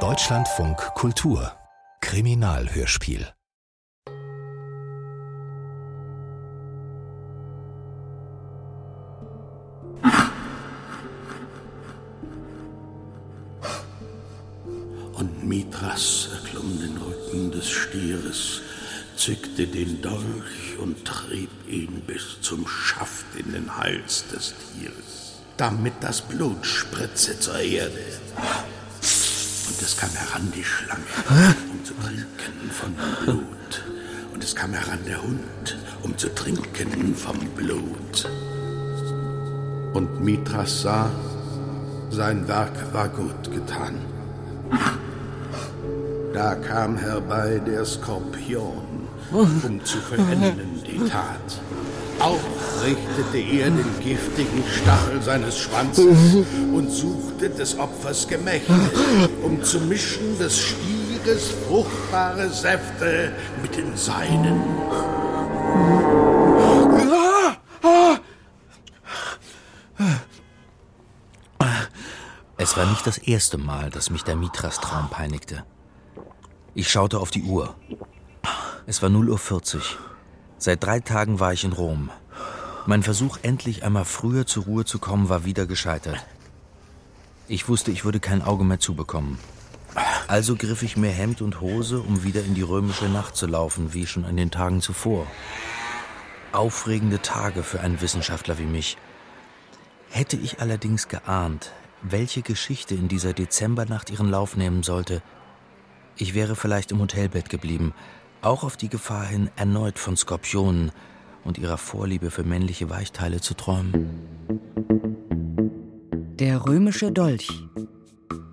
Deutschlandfunk Kultur. Kriminalhörspiel. Und Mithras erklomm den Rücken des Stieres, zückte den Dolch und trieb ihn bis zum Schaft in den Hals des Tieres, damit das Blut spritze zur Erde. Und es kam heran die Schlange, um zu trinken von dem Blut. Und es kam heran der Hund, um zu trinken vom Blut. Und Mithras sah, sein Werk war gut getan. Da kam herbei der Skorpion, um zu vollenden die Tat. Auch richtete er den giftigen Stachel seines Schwanzes und suchte des Opfers Gemächte, um zu mischen des Stieres fruchtbare Säfte mit den seinen. Es war nicht das erste Mal, dass mich der Mithras-Traum peinigte. Ich schaute auf die Uhr. Es war 0.40 Uhr. Seit drei Tagen war ich in Rom. Mein Versuch, endlich einmal früher zur Ruhe zu kommen, war wieder gescheitert. Ich wusste, ich würde kein Auge mehr zubekommen. Also griff ich mir Hemd und Hose, um wieder in die römische Nacht zu laufen, wie schon an den Tagen zuvor. Aufregende Tage für einen Wissenschaftler wie mich. Hätte ich allerdings geahnt, welche Geschichte in dieser Dezembernacht ihren Lauf nehmen sollte, ich wäre vielleicht im Hotelbett geblieben, auch auf die Gefahr hin, erneut von Skorpionen und ihrer Vorliebe für männliche Weichteile zu träumen. Der römische Dolch.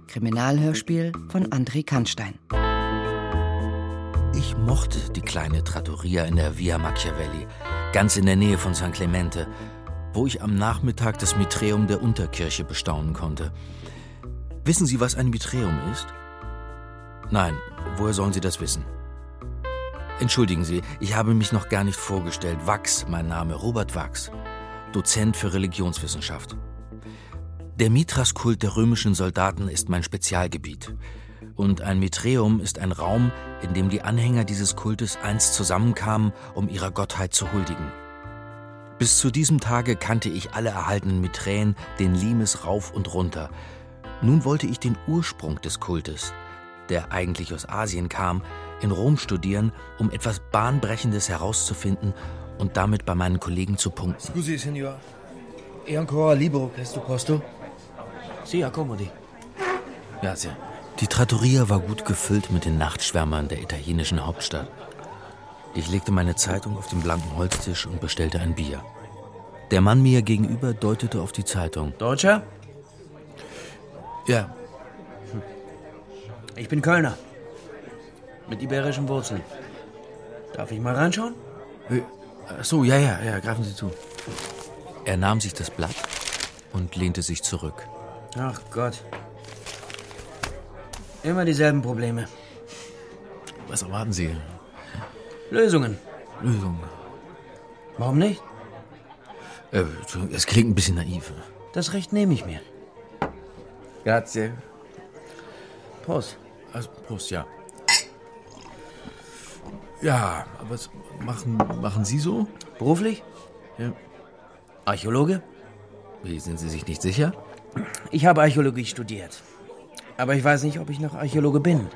Kriminalhörspiel von André Kannstein. Ich mochte die kleine Trattoria in der Via Machiavelli, ganz in der Nähe von San Clemente, wo ich am Nachmittag das Mitreum der Unterkirche bestaunen konnte. Wissen Sie, was ein Mitreum ist? Nein, woher sollen Sie das wissen? Entschuldigen Sie, ich habe mich noch gar nicht vorgestellt. Wachs, mein Name, Robert Wachs, Dozent für Religionswissenschaft. Der Mithras-Kult der römischen Soldaten ist mein Spezialgebiet. Und ein Mitreum ist ein Raum, in dem die Anhänger dieses Kultes einst zusammenkamen, um ihrer Gottheit zu huldigen. Bis zu diesem Tage kannte ich alle erhaltenen Miträen, den Limes rauf und runter. Nun wollte ich den Ursprung des Kultes, der eigentlich aus Asien kam, in Rom studieren, um etwas Bahnbrechendes herauszufinden und damit bei meinen Kollegen zu punkten. Scusi, signor. È ancora libero questo posto? Sì, accomodi. Grazie. Die Trattoria war gut gefüllt mit den Nachtschwärmern der italienischen Hauptstadt. Ich legte meine Zeitung auf den blanken Holztisch und bestellte ein Bier. Der Mann mir gegenüber deutete auf die Zeitung. Deutscher? Ja, Ich bin Kölner. Mit iberischen Wurzeln. Darf ich mal reinschauen? Ach so, ja, ja, ja, greifen Sie zu. Er nahm sich das Blatt und lehnte sich zurück. Ach Gott. Immer dieselben Probleme. Was erwarten Sie? Lösungen. Lösung. Warum nicht? Äh, es klingt ein bisschen naiv. Das Recht nehme ich mir. Grazie. Prost. Also, Prost, ja. Ja, aber was machen, machen Sie so? Beruflich? Ja. Archäologe? Wie, sind Sie sich nicht sicher? Ich habe Archäologie studiert. Aber ich weiß nicht, ob ich noch Archäologe bin.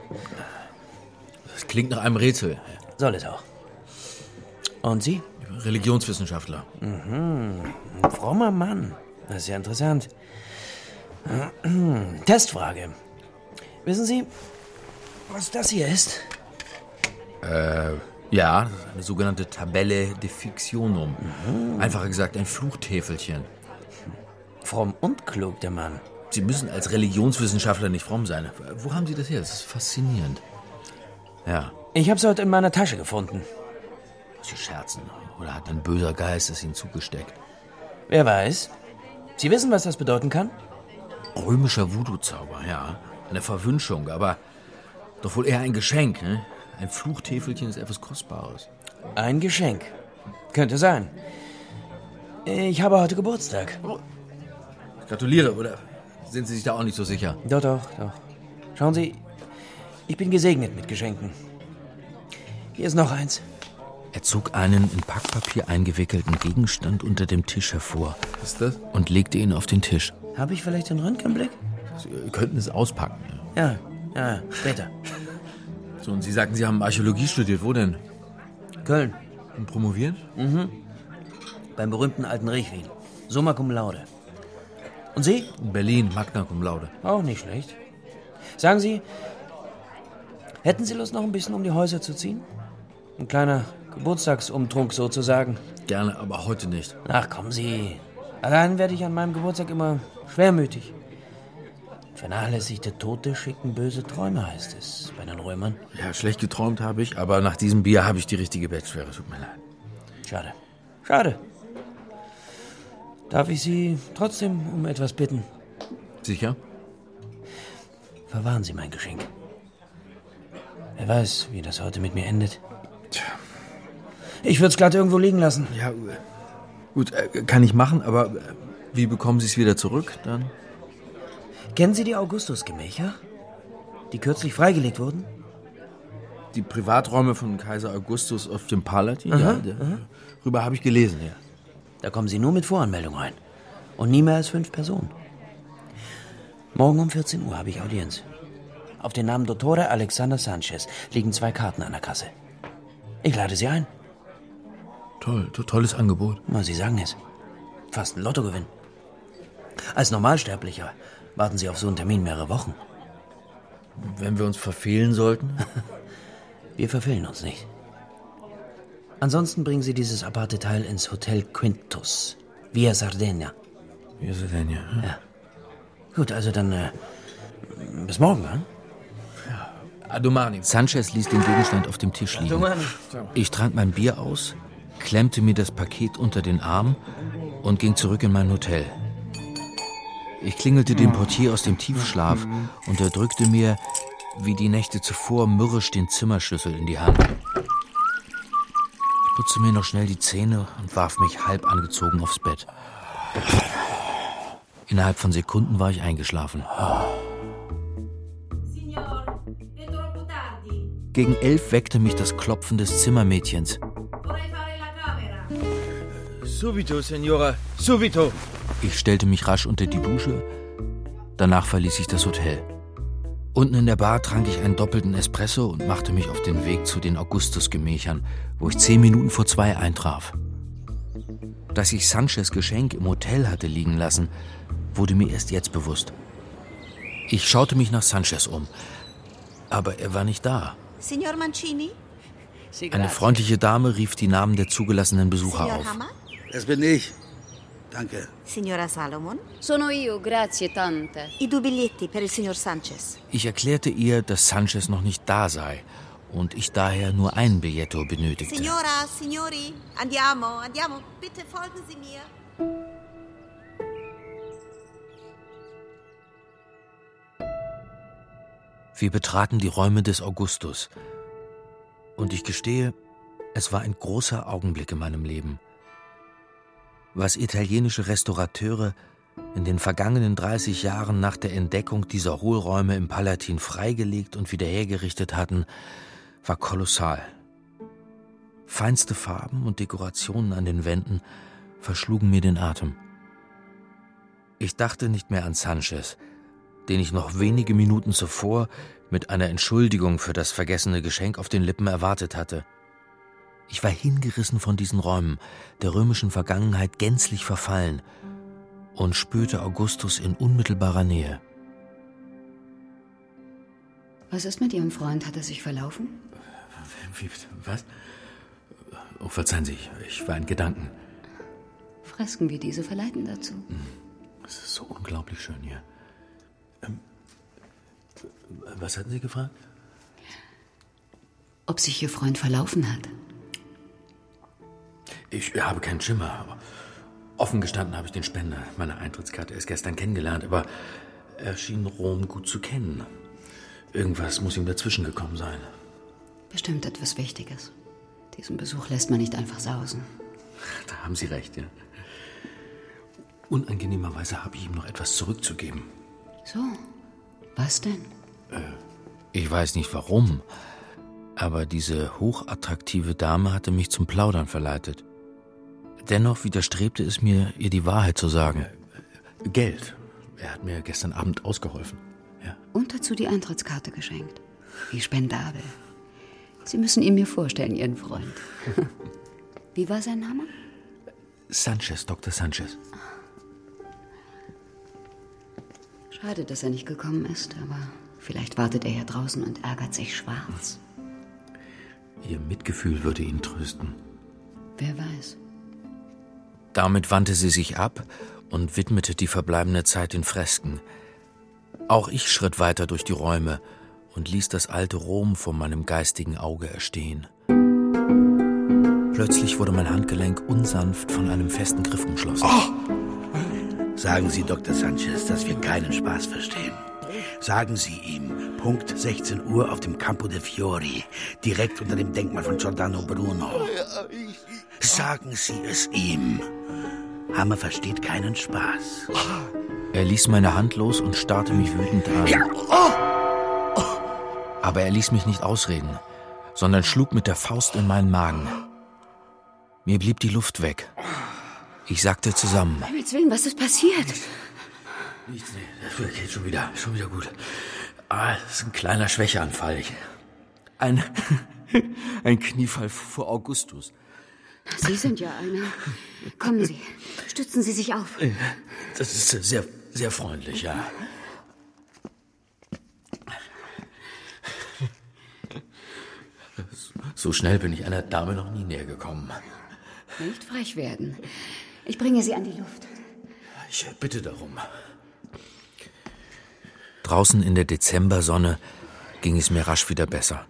Das klingt nach einem Rätsel. Soll es auch. Und Sie? Religionswissenschaftler. Ein frommer Mann. Das ist ja interessant. Testfrage. Wissen Sie, was das hier ist? Ja, das ist eine sogenannte Tabelle de Fictionum. Einfacher gesagt, ein Fluchtäfelchen. Fromm und klug, der Mann. Sie müssen als Religionswissenschaftler nicht fromm sein. Wo haben Sie das her? Das ist faszinierend. Ja, Ich habe es heute in meiner Tasche gefunden. Sie scherzen. Oder hat ein böser Geist es Ihnen zugesteckt? Wer weiß? Sie wissen, was das bedeuten kann? Römischer Voodoo-Zauber, ja. Eine Verwünschung, aber doch wohl eher ein Geschenk, ne? Ein Fluchtäfelchen ist etwas Kostbares. Ein Geschenk. Könnte sein. Ich habe heute Geburtstag. Gratuliere, oder Sind Sie sich da auch nicht so sicher? Doch, doch, doch. Schauen Sie, ich bin gesegnet mit Geschenken. Hier ist noch eins. Er zog einen in Packpapier eingewickelten Gegenstand unter dem Tisch hervor. Was ist das? Und legte ihn auf den Tisch. Habe ich vielleicht den Röntgenblick? Sie könnten es auspacken. Ja, ja, später. So, und Sie sagten, Sie haben Archäologie studiert. Wo denn? Köln, Und promovieren? beim berühmten alten Rechwil. Summa cum laude. Und Sie? In Berlin, Magna Cum Laude. Auch nicht schlecht. Sagen Sie, hätten Sie Lust, noch ein bisschen um die Häuser zu ziehen? Ein kleiner Geburtstagsumtrunk sozusagen. Gerne, aber heute nicht. Ach, kommen Sie. Allein werde ich an meinem Geburtstag immer schwermütig. Vernachlässigte Tote schicken böse Träume, heißt es bei den Römern. Ja, schlecht geträumt habe ich, aber nach diesem Bier habe ich die richtige Bettschwere. Tut mir leid. Schade. Schade. Darf ich Sie trotzdem um etwas bitten? Sicher? Verwahren Sie mein Geschenk. Wer weiß, wie das heute mit mir endet. Tja. Ich würde es glatt irgendwo liegen lassen. Ja, gut, äh, kann ich machen, aber äh, wie bekommen Sie es wieder zurück dann? Kennen Sie die Augustusgemächer? Die kürzlich freigelegt wurden? Die Privaträume von Kaiser Augustus auf dem Palatin? ja, darüber habe ich gelesen, ja. Da kommen Sie nur mit Voranmeldung rein. Und nie mehr als fünf Personen. Morgen um 14 Uhr habe ich Audienz. Auf den Namen Dottore Alexander Sanchez liegen zwei Karten an der Kasse. Ich lade Sie ein. Toll, to tolles Angebot. Na, Sie sagen es. Fast ein Lottogewinn. Als Normalsterblicher warten Sie auf so einen Termin mehrere Wochen. Wenn wir uns verfehlen sollten? Wir verfehlen uns nicht. Ansonsten bringen Sie dieses aparte Teil ins Hotel Quintus, via Sardegna. Es denn ja? Ja. Gut, also dann äh, bis morgen, hm? Adomani. Sanchez ließ den Gegenstand auf dem Tisch liegen. Ich trank mein Bier aus, klemmte mir das Paket unter den Arm und ging zurück in mein Hotel. Ich klingelte den Portier aus dem Tiefschlaf und er drückte mir, wie die Nächte zuvor, mürrisch den Zimmerschlüssel in die Hand. Ich putzte mir noch schnell die Zähne und warf mich halb angezogen aufs Bett. Innerhalb von Sekunden war ich eingeschlafen. Signor, è troppo tardi. Gegen elf weckte mich das Klopfen des Zimmermädchens. Subito, Signora, subito. Ich stellte mich rasch unter die Dusche. Danach verließ ich das Hotel. Unten in der Bar trank ich einen doppelten Espresso und machte mich auf den Weg zu den Augustusgemächern, wo ich zehn Minuten vor zwei eintraf. Dass ich Sanchez Geschenk im Hotel hatte liegen lassen, wurde mir erst jetzt bewusst. Ich schaute mich nach Sanchez um, aber er war nicht da. Signor Mancini? Eine freundliche Dame rief die Namen der zugelassenen Besucher auf. Das bin ich. Danke. Signora Salomon? Sono io, grazie tante. I due biglietti per il signor Sanchez. Ich erklärte ihr, dass Sanchez noch nicht da sei und ich daher nur ein Billetto benötigte. Signora, signori, andiamo, andiamo. Bitte folgen Sie mir. Wir betraten die Räume des Augustus. Und ich gestehe, es war ein großer Augenblick in meinem Leben. Was italienische Restaurateure in den vergangenen 30 Jahren nach der Entdeckung dieser Hohlräume im Palatin freigelegt und wiederhergerichtet hatten, war kolossal. Feinste Farben und Dekorationen an den Wänden verschlugen mir den Atem. Ich dachte nicht mehr an Sanchez, den ich noch wenige Minuten zuvor mit einer Entschuldigung für das vergessene Geschenk auf den Lippen erwartet hatte. Ich war hingerissen von diesen Räumen, der römischen Vergangenheit gänzlich verfallen, und spürte Augustus in unmittelbarer Nähe. Was ist mit Ihrem Freund? Hat er sich verlaufen? Was? Oh, verzeihen Sie, ich war in Gedanken. Fresken wie diese verleiten dazu. Es ist so unglaublich schön hier. Ähm, was hatten Sie gefragt? Ob sich Ihr Freund verlaufen hat? Ich habe keinen Schimmer. Offen gestanden habe ich den Spender meiner Eintrittskarte erst gestern kennengelernt, aber er schien Rom gut zu kennen. Irgendwas muss ihm dazwischen gekommen sein. Bestimmt etwas Wichtiges. Diesen Besuch lässt man nicht einfach sausen. Da haben Sie recht, ja. Unangenehmerweise habe ich ihm noch etwas zurückzugeben. So, was denn? Ich weiß nicht warum, aber diese hochattraktive Dame hatte mich zum Plaudern verleitet. Dennoch widerstrebte es mir, ihr die Wahrheit zu sagen. Geld. Er hat mir gestern Abend ausgeholfen. Und dazu die Eintrittskarte geschenkt. Wie spendabel. Sie müssen ihn mir vorstellen, Ihren Freund. Wie war sein Name? Sanchez, Dr. Sanchez. Schade, dass er nicht gekommen ist, aber vielleicht wartet er ja draußen und ärgert sich schwarz. Ihr Mitgefühl würde ihn trösten. Wer weiß. Damit wandte sie sich ab und widmete die verbleibende Zeit den Fresken. Auch ich schritt weiter durch die Räume und ließ das alte Rom vor meinem geistigen Auge erstehen. Plötzlich wurde mein Handgelenk unsanft von einem festen Griff umschlossen. Sagen Sie Dr. Sanchez, dass wir keinen Spaß verstehen. Sagen Sie ihm, Punkt 16 Uhr auf dem Campo de Fiori, direkt unter dem Denkmal von Giordano Bruno. Sagen Sie es ihm. Hammer versteht keinen Spaß. Er ließ meine Hand los und starrte mich wütend an. Aber er ließ mich nicht ausreden, sondern schlug mit der Faust in meinen Magen. Mir blieb die Luft weg. Ich sackte zusammen. Um Himmels Willen, was ist passiert? Nichts, nee, das geht schon wieder, schon wieder gut. Ah, das ist ein kleiner Schwächeanfall. Ich, ein, ein Kniefall vor Augustus. Sie sind ja einer. Kommen Sie, stützen Sie sich auf. Das ist sehr, sehr freundlich, ja. So schnell bin ich einer Dame noch nie näher gekommen. Nicht frech werden. Ich bringe Sie an die Luft. Ich bitte darum. Draußen in der Dezembersonne ging es mir rasch wieder besser.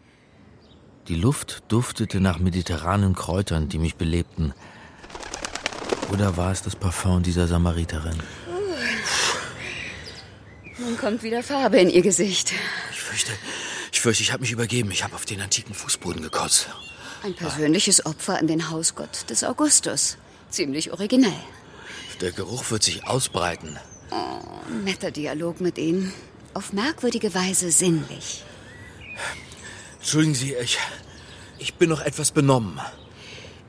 Die Luft duftete nach mediterranen Kräutern, die mich belebten. Oder war es das Parfum dieser Samariterin? Nun kommt wieder Farbe in Ihr Gesicht. Ich fürchte, ich fürchte, ich habe mich übergeben. Ich habe auf den antiken Fußboden gekotzt. Ein persönliches Opfer an den Hausgott des Augustus. Ziemlich originell. Der Geruch wird sich ausbreiten. Ein netter Dialog mit Ihnen. Auf merkwürdige Weise sinnlich. Entschuldigen Sie, ich, ich bin noch etwas benommen.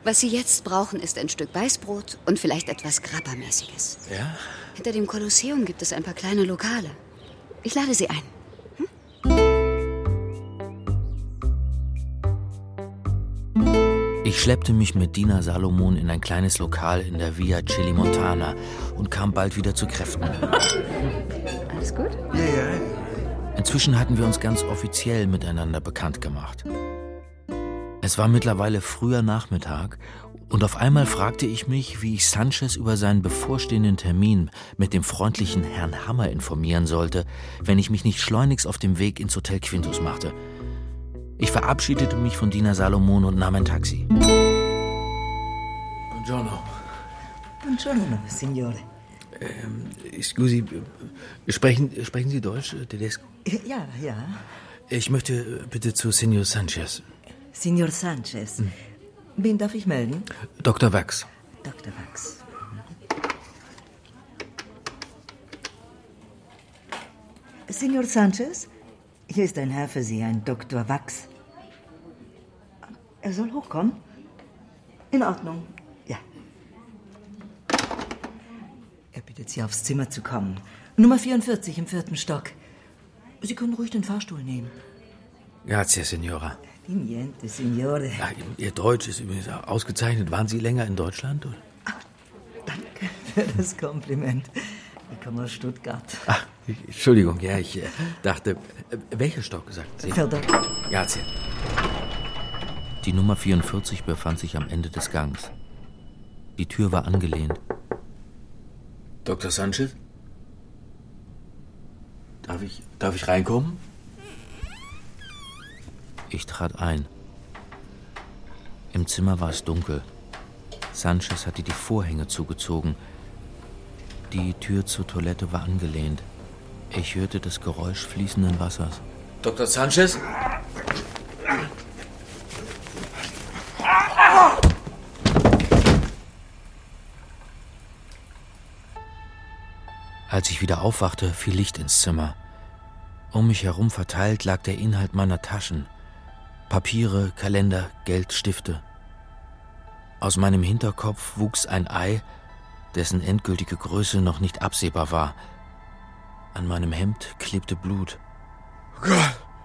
Was Sie jetzt brauchen, ist ein Stück Weißbrot und vielleicht etwas Grappermäßiges. Ja? Hinter dem Kolosseum gibt es ein paar kleine Lokale. Ich lade Sie ein. Ich schleppte mich mit Dina Salomon in ein kleines Lokal in der Via Celimontana und kam bald wieder zu Kräften. Alles gut? Ja, ja. Inzwischen hatten wir uns ganz offiziell miteinander bekannt gemacht. Es war mittlerweile früher Nachmittag und auf einmal fragte ich mich, wie ich Sanchez über seinen bevorstehenden Termin mit dem freundlichen Herrn Hammer informieren sollte, wenn ich mich nicht schleunigst auf dem Weg ins Hotel Quintus machte. Ich verabschiedete mich von Dina Salomon und nahm ein Taxi. Buongiorno. Buongiorno, Signore. Scusi, sprechen, sprechen Sie Deutsch, Tedesco? Ja, ja. Ich möchte bitte zu Senor Sanchez. Signor Sanchez. Wen darf ich melden? Dr. Wax. Dr. Wax. Signor Sanchez, hier ist ein Herr für Sie, ein Dr. Wax. Er soll hochkommen? In Ordnung, ja. Er bittet Sie, aufs Zimmer zu kommen. Nummer 44 im vierten Stock. Sie können ruhig den Fahrstuhl nehmen. Grazie, Signora. Di niente, Signore. Ach, Ihr Deutsch ist übrigens ausgezeichnet. Waren Sie länger in Deutschland? oder? Danke für das Kompliment. Ich komme aus Stuttgart. Ach, ich- Entschuldigung, ja, ich äh, dachte. Äh, welcher Stock, sagten Sie? Vierter. Grazie. Die Nummer 44 befand sich am Ende des Gangs. Die Tür war angelehnt. Dr. Sanchez? Darf ich, darf ich reinkommen? Ich trat ein. Im Zimmer war es dunkel. Sanchez hatte die Vorhänge zugezogen. Die Tür zur Toilette war angelehnt. Ich hörte das Geräusch fließenden Wassers. Dr. Sanchez? Als ich wieder aufwachte, fiel Licht ins Zimmer. Um mich herum verteilt lag der Inhalt meiner Taschen. Papiere, Kalender, Geld, Stifte. Aus meinem Hinterkopf wuchs ein Ei, dessen endgültige Größe noch nicht absehbar war. An meinem Hemd klebte Blut.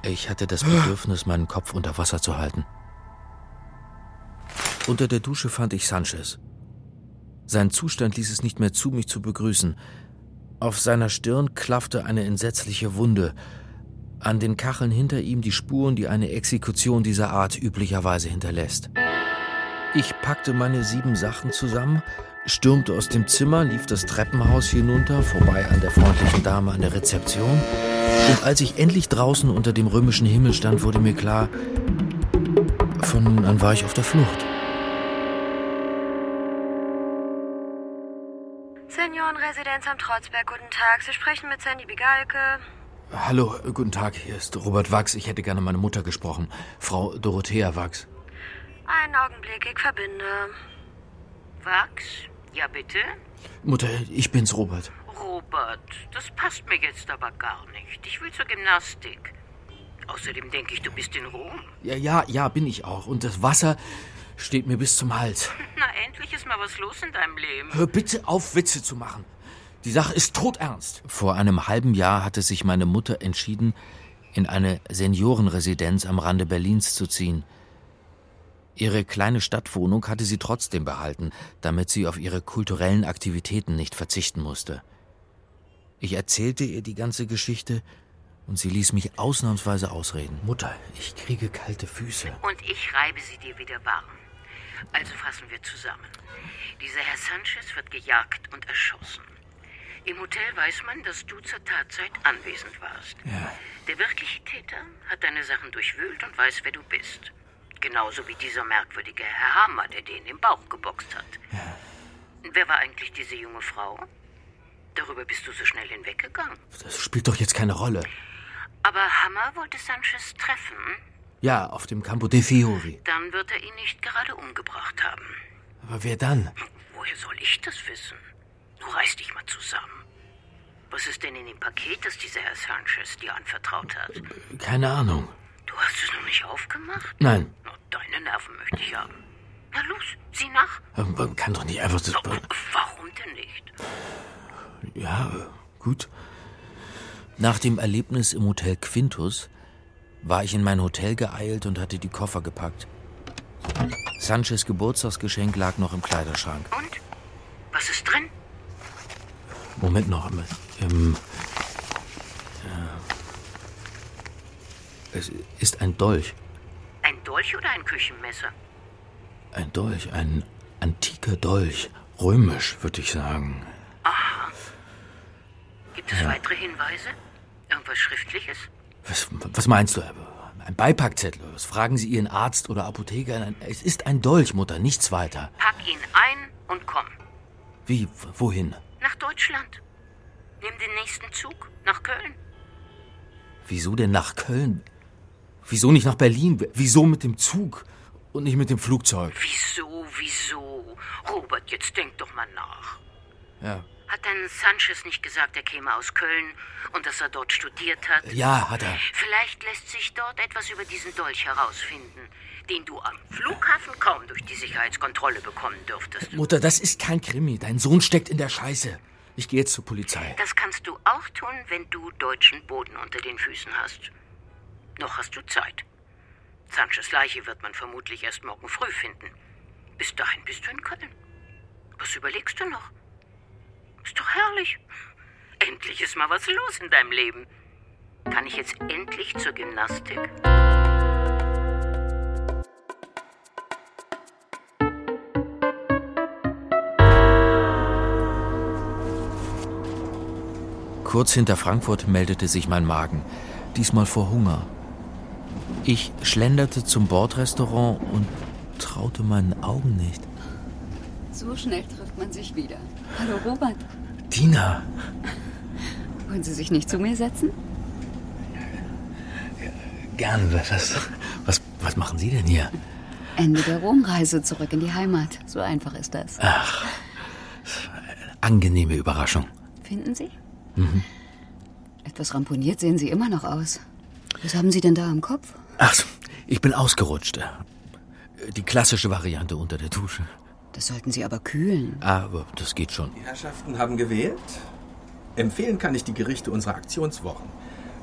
Ich hatte das Bedürfnis, meinen Kopf unter Wasser zu halten. Unter der Dusche fand ich Sanchez. Sein Zustand ließ es nicht mehr zu, mich zu begrüßen. Auf seiner Stirn klaffte eine entsetzliche Wunde. An den Kacheln hinter ihm die Spuren, die eine Exekution dieser Art üblicherweise hinterlässt. Ich packte meine sieben Sachen zusammen, stürmte aus dem Zimmer, lief das Treppenhaus hinunter, vorbei an der freundlichen Dame an der Rezeption. Und als ich endlich draußen unter dem römischen Himmel stand, wurde mir klar, von nun an war ich auf der Flucht. Seniorenresidenz am Trotzberg, guten Tag. Sie sprechen mit Sandy Bigalke. Hallo, guten Tag, hier ist Robert Wachs. Ich hätte gerne meine Mutter gesprochen. Frau Dorothea Wachs. Einen Augenblick, ich verbinde. Wachs? Ja, bitte? Mutter, ich bin's, Robert. Robert, das passt mir jetzt aber gar nicht. Ich will zur Gymnastik. Außerdem denke ich, du bist in Rom. Ja, ja, ja, bin ich auch. Und das Wasser steht mir bis zum Hals. Na, endlich ist mal was los in deinem Leben. Hör bitte auf, Witze zu machen. Die Sache ist todernst. Vor einem halben Jahr hatte sich meine Mutter entschieden, in eine Seniorenresidenz am Rande Berlins zu ziehen. Ihre kleine Stadtwohnung hatte sie trotzdem behalten, damit sie auf ihre kulturellen Aktivitäten nicht verzichten musste. Ich erzählte ihr die ganze Geschichte und sie ließ mich ausnahmsweise ausreden. Mutter, ich kriege kalte Füße. Und ich reibe sie dir wieder warm. Also fassen wir zusammen. Dieser Herr Sanchez wird gejagt und erschossen. Im Hotel weiß man, dass du zur Tatzeit anwesend warst. Ja. Der wirkliche Täter hat deine Sachen durchwühlt und weiß, wer du bist. Genauso wie dieser merkwürdige Herr Hammer, der dir in den Bauch geboxt hat. Ja. Wer war eigentlich diese junge Frau? Darüber bist du so schnell hinweggegangen. Das spielt doch jetzt keine Rolle. Aber Hammer wollte Sanchez treffen. Ja, auf dem Campo de Fiori. Dann wird er ihn nicht gerade umgebracht haben. Aber wer dann? Woher soll ich das wissen? Du reiß dich mal zusammen. Was ist denn in dem Paket, das dieser Herr Sanchez dir anvertraut hat? Keine Ahnung. Du hast es noch nicht aufgemacht? Nein. Na, deine Nerven möchte ich haben. Na los, sieh nach. Man kann doch nicht einfach das. Warum denn nicht? Ja, gut. Nach dem Erlebnis im Hotel Quintus war ich in mein Hotel geeilt und hatte die Koffer gepackt. Sanchez Geburtstagsgeschenk lag noch im Kleiderschrank. Und? Was ist drin? Moment noch. Ähm, äh, es ist ein Dolch. Ein Dolch oder ein Küchenmesser? Ein Dolch, ein antiker Dolch. Römisch, würde ich sagen. Aha. Gibt es Ja. weitere Hinweise? Irgendwas Schriftliches? Was, was meinst du? Ein Beipackzettel? Was fragen Sie Ihren Arzt oder Apotheker? Es ist ein Dolch, Mutter, nichts weiter. Pack ihn ein und komm. Wie? Wohin? Nach Deutschland. Nimm den nächsten Zug nach Köln. Wieso denn nach Köln? Wieso nicht nach Berlin? Wieso mit dem Zug und nicht mit dem Flugzeug? Wieso, wieso? Robert, jetzt denk doch mal nach. Ja, Hat denn Sanchez nicht gesagt, er käme aus Köln und dass er dort studiert hat? ja hat er. Vielleicht lässt sich dort etwas über diesen Dolch herausfinden, den du am Flughafen kaum durch die Sicherheitskontrolle bekommen dürftest. Mutter, das ist kein Krimi. Dein Sohn steckt in der Scheiße. Ich gehe jetzt zur Polizei. Das kannst du auch tun, wenn du deutschen Boden unter den Füßen hast. Noch hast du Zeit. Sanchez Leiche wird man vermutlich erst morgen früh finden. Bis dahin bist du in Köln. Was überlegst du noch? Ist doch herrlich. Endlich ist mal was los in deinem Leben. Kann ich jetzt endlich zur Gymnastik? Kurz hinter Frankfurt meldete sich mein Magen. Diesmal vor Hunger. Ich schlenderte zum Bordrestaurant und traute meinen Augen nicht. So schnell trifft man sich wieder. Hallo Robert. Tina, Wollen Sie sich nicht zu mir setzen? gern. Was, was, was machen Sie denn hier? Ende der Romreise zurück in die Heimat. So einfach ist das. Ach, angenehme Überraschung. Finden Sie? Mhm. Etwas ramponiert sehen Sie immer noch aus. Was haben Sie denn da am Kopf? Ach, ich bin ausgerutscht. Die klassische Variante unter der Dusche. Das sollten Sie aber kühlen. Aber das geht schon. Die Herrschaften haben gewählt. Empfehlen kann ich die Gerichte unserer Aktionswochen.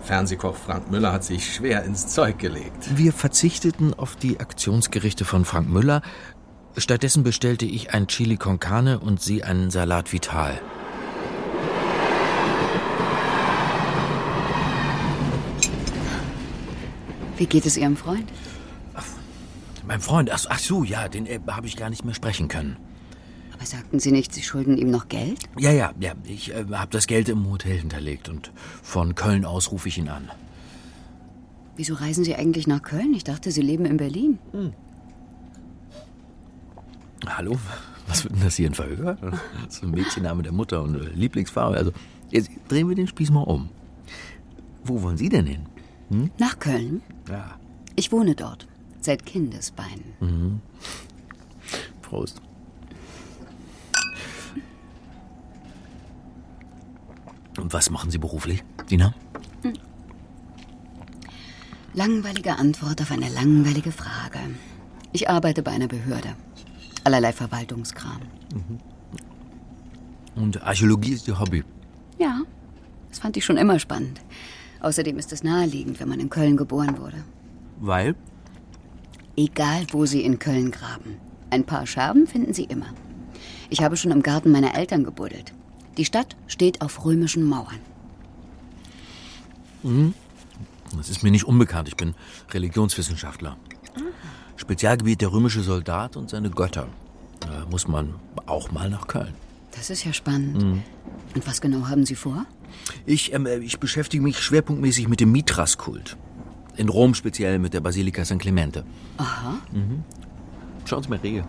Fernsehkoch Frank Müller hat sich schwer ins Zeug gelegt. Wir verzichteten auf die Aktionsgerichte von Frank Müller. Stattdessen bestellte ich ein Chili con Carne und sie einen Salat Vital. Wie geht es Ihrem Freund? Mein Freund, ach, ach so, ja, den äh, habe ich gar nicht mehr sprechen können. Aber sagten Sie nicht, Sie schulden ihm noch Geld? Ja, ja, ja, ich äh, habe das Geld im Hotel hinterlegt und von Köln aus rufe ich ihn an. Wieso reisen Sie eigentlich nach Köln? Ich dachte, Sie leben in Berlin. Hm. Hallo, was wird denn das hier ein Verhör? Das ist ein Mädchenname der Mutter und äh, Lieblingsfarbe. Also, jetzt drehen wir den Spieß mal um. Wo wollen Sie denn hin? Hm? Nach Köln? Ja. Ich wohne dort. Seit Kindesbeinen. Mhm. Prost. Und was machen Sie beruflich, Dina? Langweilige Antwort auf eine langweilige Frage. Ich arbeite bei einer Behörde. Allerlei Verwaltungskram. Mhm. Und Archäologie ist Ihr Hobby? Ja, das fand ich schon immer spannend. Außerdem ist es naheliegend, wenn man in Köln geboren wurde. Weil? Egal, wo Sie in Köln graben. Ein paar Scherben finden Sie immer. Ich habe schon im Garten meiner Eltern gebuddelt. Die Stadt steht auf römischen Mauern. Mhm. Das ist mir nicht unbekannt. Ich bin Religionswissenschaftler. Spezialgebiet der römische Soldat und seine Götter. Da muss man auch mal nach Köln. Das ist ja spannend. Mhm. Und was genau haben Sie vor? Ich, ähm, ich beschäftige mich schwerpunktmäßig mit dem Mithras-Kult. In Rom speziell mit der Basilika San Clemente. Aha. Mhm. Schauen Sie mal Rehe.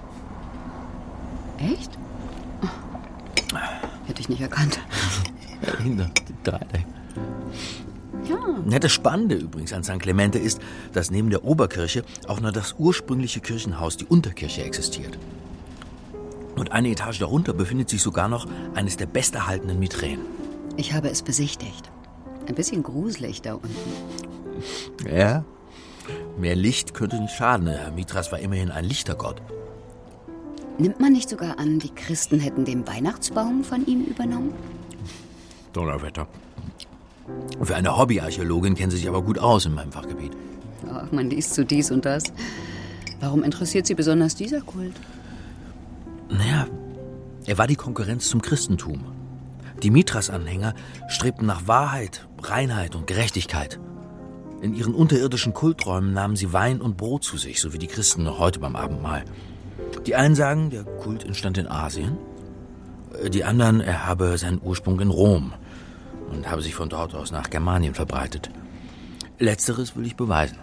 Echt? Oh. Hätte ich nicht erkannt. Die drei. Ja. Ja, das Spannende übrigens an San Clemente ist, dass neben der Oberkirche auch noch das ursprüngliche Kirchenhaus, die Unterkirche, existiert. Und eine Etage darunter befindet sich sogar noch eines der besterhaltenen Miträen. Ich habe es besichtigt. Ein bisschen gruselig da unten. Ja. Mehr Licht könnte nicht schaden. Herr Mithras war immerhin ein Lichtergott. Nimmt man nicht sogar an, die Christen hätten den Weihnachtsbaum von ihm übernommen? Donnerwetter. Für eine Hobbyarchäologin kennen Sie sich aber gut aus in meinem Fachgebiet. Ach, man liest zu dies und das. Warum interessiert Sie besonders dieser Kult? Naja, er war die Konkurrenz zum Christentum. Die Mithras-Anhänger strebten nach Wahrheit, Reinheit und Gerechtigkeit. In ihren unterirdischen Kulträumen nahmen sie Wein und Brot zu sich, so wie die Christen noch heute beim Abendmahl. Die einen sagen, der Kult entstand in Asien. Die anderen, er habe seinen Ursprung in Rom und habe sich von dort aus nach Germanien verbreitet. Letzteres will ich beweisen.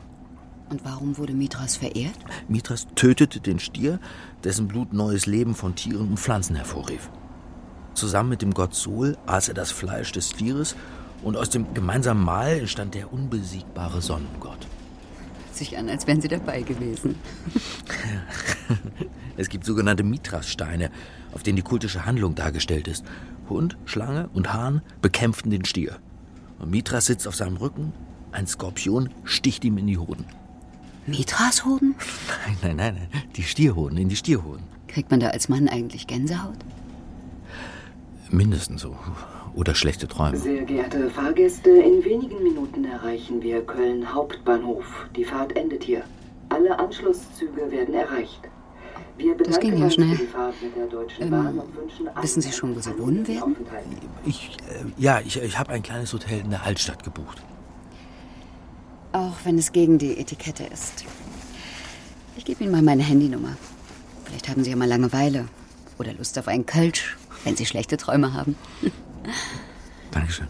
Und warum wurde Mithras verehrt? Mithras tötete den Stier, dessen Blut neues Leben von Tieren und Pflanzen hervorrief. Zusammen mit dem Gott Sol aß er das Fleisch des Tieres und aus dem gemeinsamen Mahl entstand der unbesiegbare Sonnengott. Hört sich an, als wären Sie dabei gewesen. es gibt sogenannte Mithras-Steine, auf denen die kultische Handlung dargestellt ist. Hund, Schlange und Hahn bekämpften den Stier. Und Mithras sitzt auf seinem Rücken, ein Skorpion sticht ihm in die Hoden. Mithras-Hoden? Nein, nein, nein, nein, die Stierhoden, in die Stierhoden. Kriegt man da als Mann eigentlich Gänsehaut? Mindestens so. Oder schlechte Träume. Sehr geehrte Fahrgäste, in wenigen Minuten erreichen wir Köln Hauptbahnhof. Die Fahrt endet hier. Alle Anschlusszüge werden erreicht. Wir Das ging ja uns für schnell. die Fahrt mit der Deutschen Ähm, Bahn und wünschen wissen Sie schon, wo Sie wohnen werden? Ich, äh, ja, ich, ich habe ein kleines Hotel in der Altstadt gebucht. Auch wenn es gegen die Etikette ist. Ich gebe Ihnen mal meine Handynummer. Vielleicht haben Sie ja mal Langeweile. Oder Lust auf einen Kölsch, wenn Sie schlechte Träume haben. Dankeschön.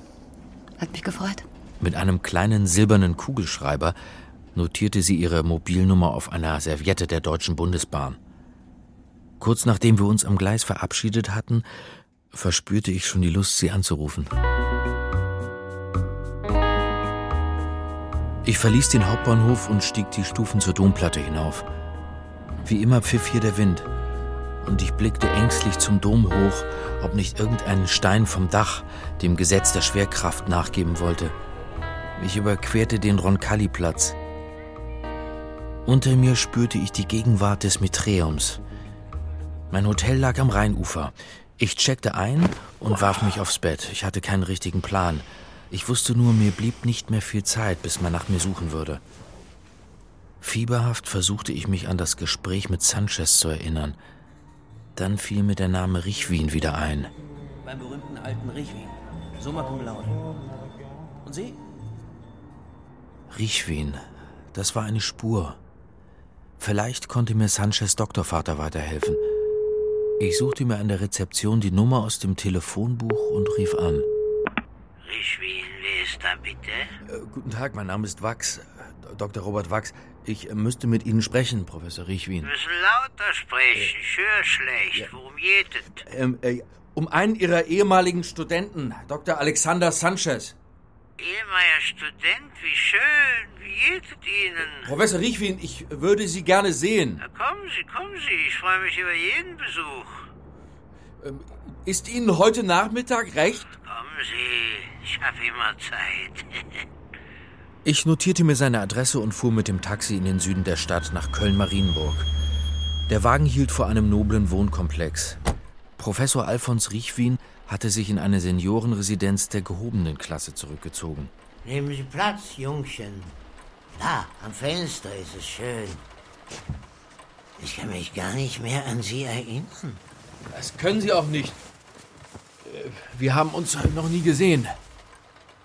Hat mich gefreut. Mit einem kleinen silbernen Kugelschreiber notierte sie ihre Mobilnummer auf einer Serviette der Deutschen Bundesbahn. Kurz nachdem wir uns am Gleis verabschiedet hatten, verspürte ich schon die Lust, sie anzurufen. Ich verließ den Hauptbahnhof und stieg die Stufen zur Domplatte hinauf. Wie immer pfiff hier der Wind. Und ich blickte ängstlich zum Dom hoch, ob nicht irgendein Stein vom Dach dem Gesetz der Schwerkraft nachgeben wollte. Ich überquerte den Roncalli-Platz. Unter mir spürte ich die Gegenwart des Mitreums. Mein Hotel lag am Rheinufer. Ich checkte ein und warf mich aufs Bett. Ich hatte keinen richtigen Plan. Ich wusste nur, mir blieb nicht mehr viel Zeit, bis man nach mir suchen würde. Fieberhaft versuchte ich mich an das Gespräch mit Sanchez zu erinnern. Dann fiel mir der Name Richwin wieder ein. Beim berühmten alten Richwin. Summa cum laude. Und Sie? Richwin, das war eine Spur. Vielleicht konnte mir Sanchez Doktorvater weiterhelfen. Ich suchte mir an der Rezeption die Nummer aus dem Telefonbuch und rief an. Richwin, wer ist da bitte? Äh, guten Tag, mein Name ist Wachs. Dr. Robert Wachs. Ich äh, müsste mit Ihnen sprechen, Professor Richwin. Wir müssen lauter sprechen. Ich höre schlecht. Ja. Worum geht es? Ähm, äh, um einen Ihrer ehemaligen Studenten, Dr. Alexander Sanchez. Ehemaliger Student, wie schön. Wie geht es Ihnen? Professor Richwin, ich würde Sie gerne sehen. Na, kommen Sie, kommen Sie. Ich freue mich über jeden Besuch. Ähm, ist Ihnen heute Nachmittag recht? Kommen Sie. Ich habe immer Zeit. Ich notierte mir seine Adresse und fuhr mit dem Taxi in den Süden der Stadt nach Köln-Marienburg. Der Wagen hielt vor einem noblen Wohnkomplex. Professor Alfons Richwin hatte sich in eine Seniorenresidenz der gehobenen Klasse zurückgezogen. Nehmen Sie Platz, Jungchen. Da, am Fenster ist es schön. Ich kann mich gar nicht mehr an Sie erinnern. Das können Sie auch nicht. Äh, Wir haben uns noch nie gesehen.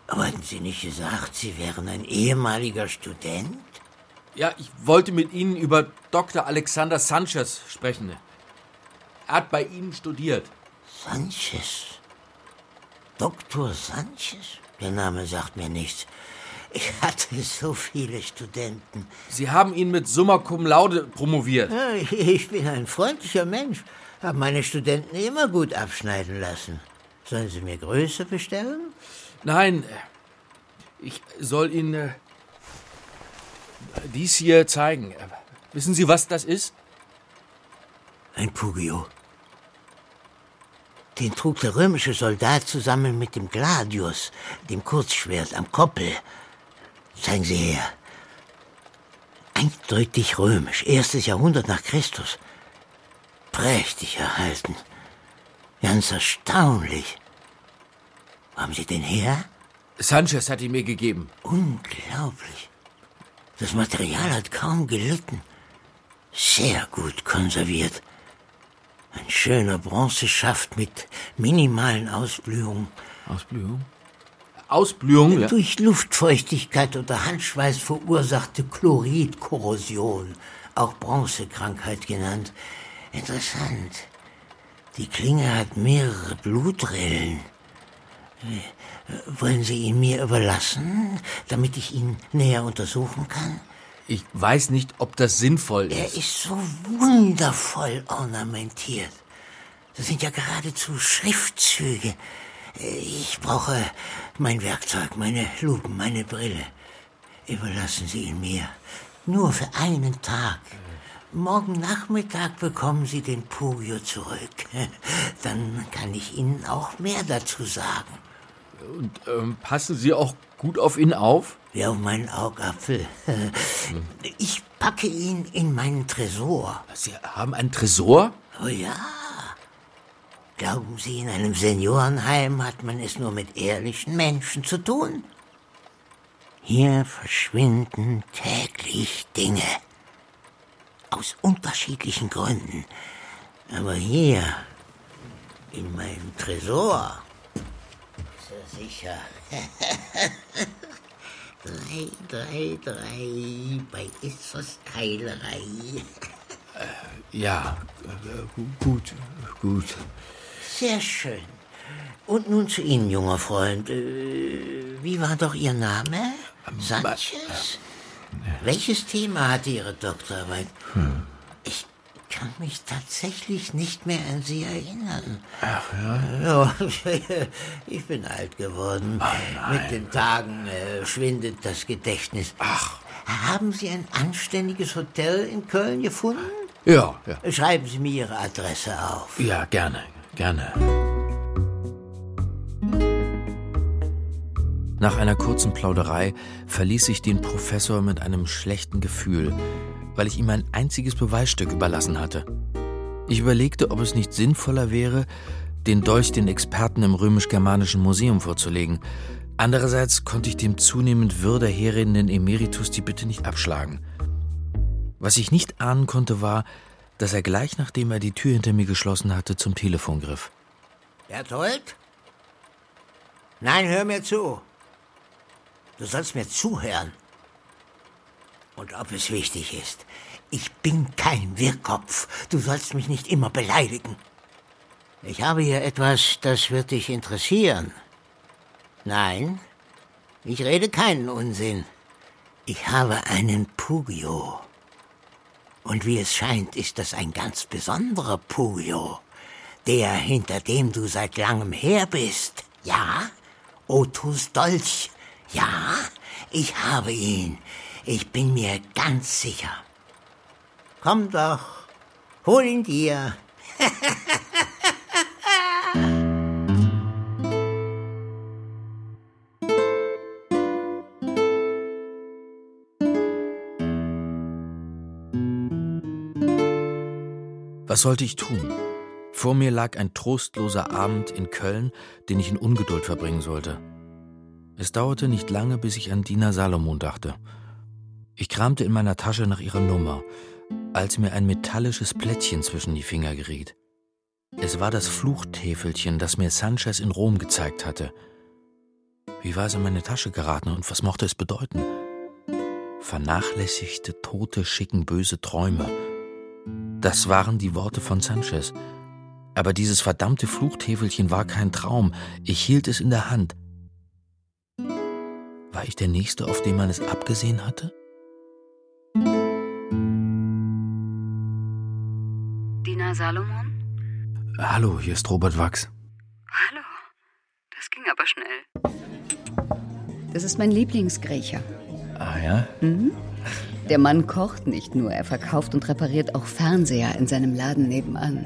Aber hatten Sie nicht gesagt, Sie wären ein ehemaliger Student? Ja, ich wollte mit Ihnen über Dr. Alexander Sanchez sprechen. Er hat bei Ihnen studiert. Sanchez? Dr. Sanchez? Der Name sagt mir nichts. Ich hatte so viele Studenten. Sie haben ihn mit Summa Cum Laude promoviert. Ja, Ich bin ein freundlicher Mensch. Habe meine Studenten immer gut abschneiden lassen. Sollen Sie mir Größe bestellen? Nein, ich soll Ihnen äh, dies hier zeigen. Wissen Sie, was das ist? Ein Pugio. Den trug der römische Soldat zusammen mit dem Gladius, dem Kurzschwert am Koppel. Zeigen Sie her. Eindeutig römisch, erstes Jahrhundert nach Christus. Prächtig erhalten. Ganz erstaunlich. Wo haben Sie den her? Sanchez hat ihn mir gegeben. Unglaublich. Das Material hat kaum gelitten. Sehr gut konserviert. Ein schöner Bronzeschaft mit minimalen Ausblühungen. Ausblühung? Ausblühung? Ja. Durch Luftfeuchtigkeit oder Handschweiß verursachte Chloridkorrosion, auch Bronzekrankheit genannt. Interessant. Die Klinge hat mehrere Blutrillen. Wollen Sie ihn mir überlassen, damit ich ihn näher untersuchen kann? Ich weiß nicht, ob das sinnvoll ist. Er ist so wundervoll ornamentiert. Das sind ja geradezu Schriftzüge. Ich brauche mein Werkzeug, meine Lupen, meine Brille. Überlassen Sie ihn mir. Nur für einen Tag. Morgen Nachmittag bekommen Sie den Pugio zurück. Dann kann ich Ihnen auch mehr dazu sagen. Und ähm, passen Sie auch gut auf ihn auf? Auf meinen Augapfel. Ich packe ihn in meinen Tresor. Sie haben einen Tresor? Oh ja. Glauben Sie, in einem Seniorenheim hat man es nur mit ehrlichen Menschen zu tun? Hier verschwinden täglich Dinge. Aus unterschiedlichen Gründen. Aber hier, in meinem Tresor, sicher. drei, drei, drei, bei Issos Keilerei. Ja, äh, gut, gut. Sehr schön. Und nun zu Ihnen, junger Freund. Äh, Wie war doch Ihr Name? Sanchez? Welches Thema hatte Ihre Doktorarbeit? Ich kann mich tatsächlich nicht mehr an Sie erinnern. Ach ja? Ja, ich bin alt geworden. Mit den Tagen äh, schwindet das Gedächtnis. Ach. Haben Sie ein anständiges Hotel in Köln gefunden? Ja, ja. Schreiben Sie mir Ihre Adresse auf. Ja, gerne, gerne. Nach einer kurzen Plauderei verließ ich den Professor mit einem schlechten Gefühl, weil ich ihm ein einziges Beweisstück überlassen hatte. Ich überlegte, ob es nicht sinnvoller wäre, den Dolch den Experten im römisch-germanischen Museum vorzulegen. Andererseits konnte ich dem zunehmend Würde herredenden Emeritus die Bitte nicht abschlagen. Was ich nicht ahnen konnte, war, dass er gleich nachdem er die Tür hinter mir geschlossen hatte, zum Telefon griff. Berthold? Nein, hör mir zu. Du sollst mir zuhören. Und ob es wichtig ist, ich bin kein Wirrkopf. Du sollst mich nicht immer beleidigen. Ich habe hier etwas, das wird dich interessieren. Nein, ich rede keinen Unsinn. Ich habe einen Pugio. Und wie es scheint, ist das ein ganz besonderer Pugio. Der, hinter dem du seit langem her bist. Ja? Otus Dolch. Ja, ich habe ihn. Ich bin mir ganz sicher. Komm doch, hol ihn dir. Was sollte ich tun? Vor mir lag ein trostloser Abend in Köln, den ich in Ungeduld verbringen sollte. Es dauerte nicht lange, bis ich an Dina Salomon dachte. Ich kramte in meiner Tasche nach ihrer Nummer, als mir ein metallisches Plättchen zwischen die Finger geriet. Es war das Fluchtäfelchen, das mir Sanchez in Rom gezeigt hatte. Wie war es in meine Tasche geraten und was mochte es bedeuten? Vernachlässigte Tote schicken böse Träume. Das waren die Worte von Sanchez. Aber dieses verdammte Fluchtäfelchen war kein Traum. Ich hielt es in der Hand. War ich der Nächste, auf den man es abgesehen hatte? Salomon? Hallo, hier ist Robert Wachs. Hallo. Das ging aber schnell. Das ist mein Lieblingsgriecher. Ah ja? Mhm. Der Mann kocht nicht nur, er verkauft und repariert auch Fernseher in seinem Laden nebenan.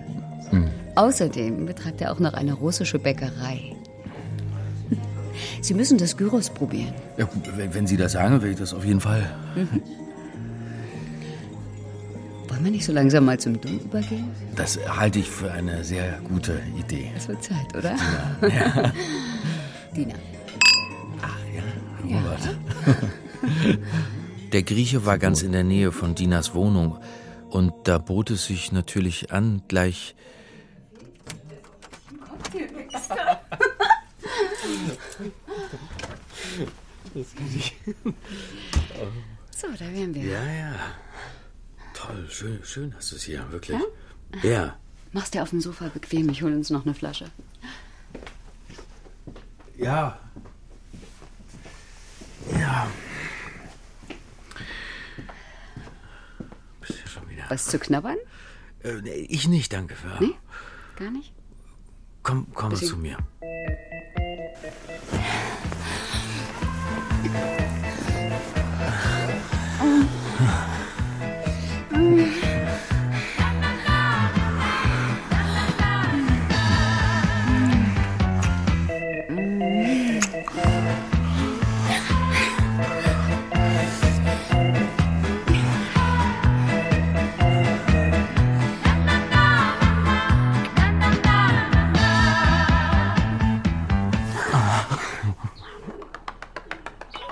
Hm. Außerdem betreibt er auch noch eine russische Bäckerei. Sie müssen das Gyros probieren. Ja, wenn, wenn Sie das sagen, will ich das auf jeden Fall. Mhm. Wollen wir nicht so langsam mal zum Du übergehen? Das halte ich für eine sehr gute Idee. Es wird Zeit, oder? Ja. ja. Dina. Ach ja, Robert. Der Grieche war ganz in der Nähe von Dinas Wohnung und da bot es sich natürlich an, gleich. So, da wären wir. Ja, ja. Schön, schön hast du es hier, wirklich. Ja? ja. Mach's dir auf dem Sofa bequem, ich hole uns noch eine Flasche. Ja. Ja. Bist ja schon wieder. Was zu knabbern? Äh, ich nicht, danke. Für. Nee? Gar nicht? Komm, komm Bisschen- zu mir.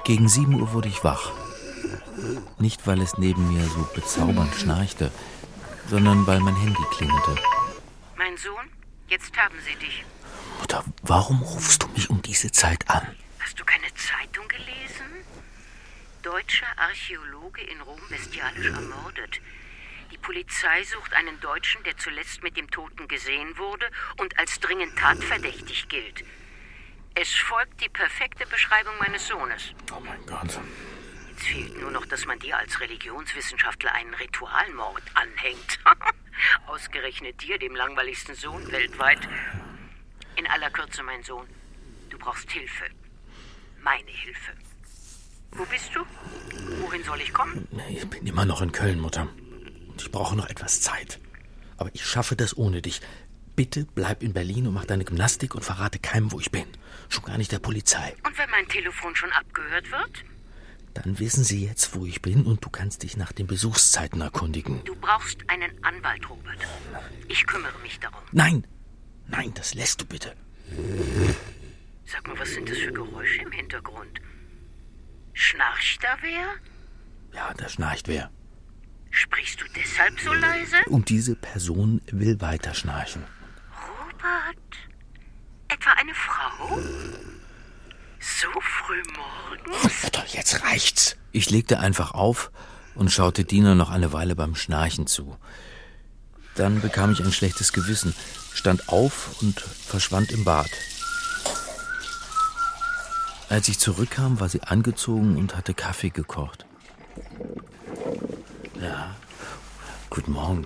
Gegen sieben Uhr wurde ich wach. Nicht, weil es neben mir so bezaubernd schnarchte, sondern weil mein Handy klingelte. Mein Sohn, jetzt haben sie dich. Mutter, warum rufst du mich um diese Zeit an? Hast du keine Zeitung gelesen? Deutscher Archäologe in Rom bestialisch ermordet. Die Polizei sucht einen Deutschen, der zuletzt mit dem Toten gesehen wurde und als dringend tatverdächtig gilt. Es folgt die perfekte Beschreibung meines Sohnes. Oh mein Gott. Jetzt fehlt nur noch, dass man dir als Religionswissenschaftler einen Ritualmord anhängt. Ausgerechnet dir, dem langweiligsten Sohn weltweit. In aller Kürze, mein Sohn, du brauchst Hilfe. Meine Hilfe. Wo bist du? Wohin soll ich kommen? Ich bin immer noch in Köln, Mutter. Und ich brauche noch etwas Zeit. Aber ich schaffe das ohne dich. Bitte bleib in Berlin und mach deine Gymnastik und verrate keinem, wo ich bin. Schon gar nicht der Polizei. Und wenn mein Telefon schon abgehört wird? Dann wissen sie jetzt, wo ich bin und du kannst dich nach den Besuchszeiten erkundigen. Du brauchst einen Anwalt, Robert. Ich kümmere mich darum. Nein! Nein, das lässt du bitte. Sag mal, was sind das für Geräusche im Hintergrund? Schnarcht da wer? Ja, da schnarcht wer. Sprichst du deshalb so leise? Und diese Person will weiter schnarchen. Robert? Etwa eine Frau? So früh morgens? Doch, jetzt reicht's. Ich legte einfach auf und schaute Dina noch eine Weile beim Schnarchen zu. Dann bekam ich ein schlechtes Gewissen, stand auf und verschwand im Bad. Als ich zurückkam, war sie angezogen und hatte Kaffee gekocht. Ja, guten Morgen.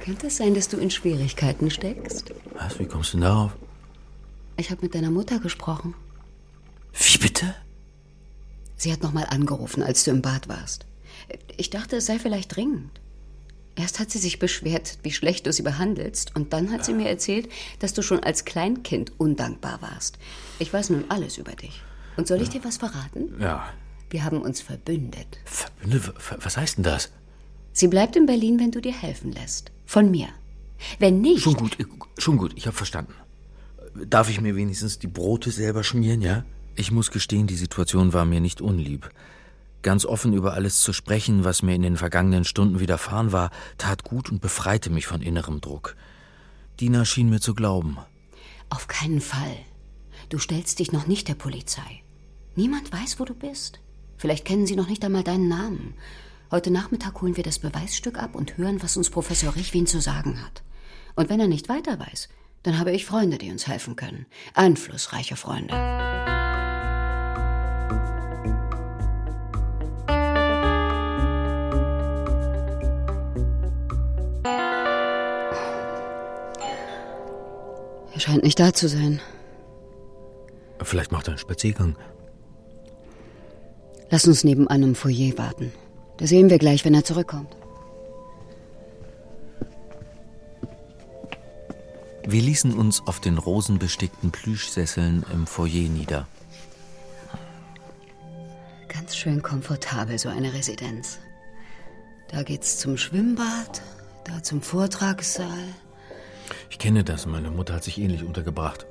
Könnte es sein, dass du in Schwierigkeiten steckst? Was, wie kommst du denn darauf? Ich habe mit deiner Mutter gesprochen. Wie bitte? Sie hat nochmal angerufen, als du im Bad warst. Ich dachte, es sei vielleicht dringend. Erst hat sie sich beschwert, wie schlecht du sie behandelst, und dann hat sie mir erzählt, dass du schon als Kleinkind undankbar warst. Ich weiß nun alles über dich. Und soll ich dir was verraten? Ja. Wir haben uns verbündet. Verbündet? Was heißt denn das? Sie bleibt in Berlin, wenn du dir helfen lässt. Von mir. Wenn nicht. Schon gut, schon gut, ich habe verstanden. Darf ich mir wenigstens die Brote selber schmieren, ja? Ich muss gestehen, die Situation war mir nicht unlieb. Ganz offen über alles zu sprechen, was mir in den vergangenen Stunden widerfahren war, tat gut und befreite mich von innerem Druck. Dina schien mir zu glauben. Auf keinen Fall. Du stellst dich noch nicht der Polizei. Niemand weiß, wo du bist. Vielleicht kennen sie noch nicht einmal deinen Namen. Heute Nachmittag holen wir das Beweisstück ab und hören, was uns Professor Richwin zu sagen hat. Und wenn er nicht weiter weiß, dann habe ich Freunde, die uns helfen können. Einflussreiche Freunde. Er scheint nicht da zu sein. Vielleicht macht er einen Spaziergang. Lass uns neben einem Foyer warten. Da sehen wir gleich, wenn er zurückkommt. Wir ließen uns auf den rosenbestickten Plüschsesseln im Foyer nieder. Ganz schön komfortabel, so eine Residenz. Da geht's zum Schwimmbad, da zum Vortragssaal. Ich kenne das, meine Mutter hat sich ähnlich untergebracht.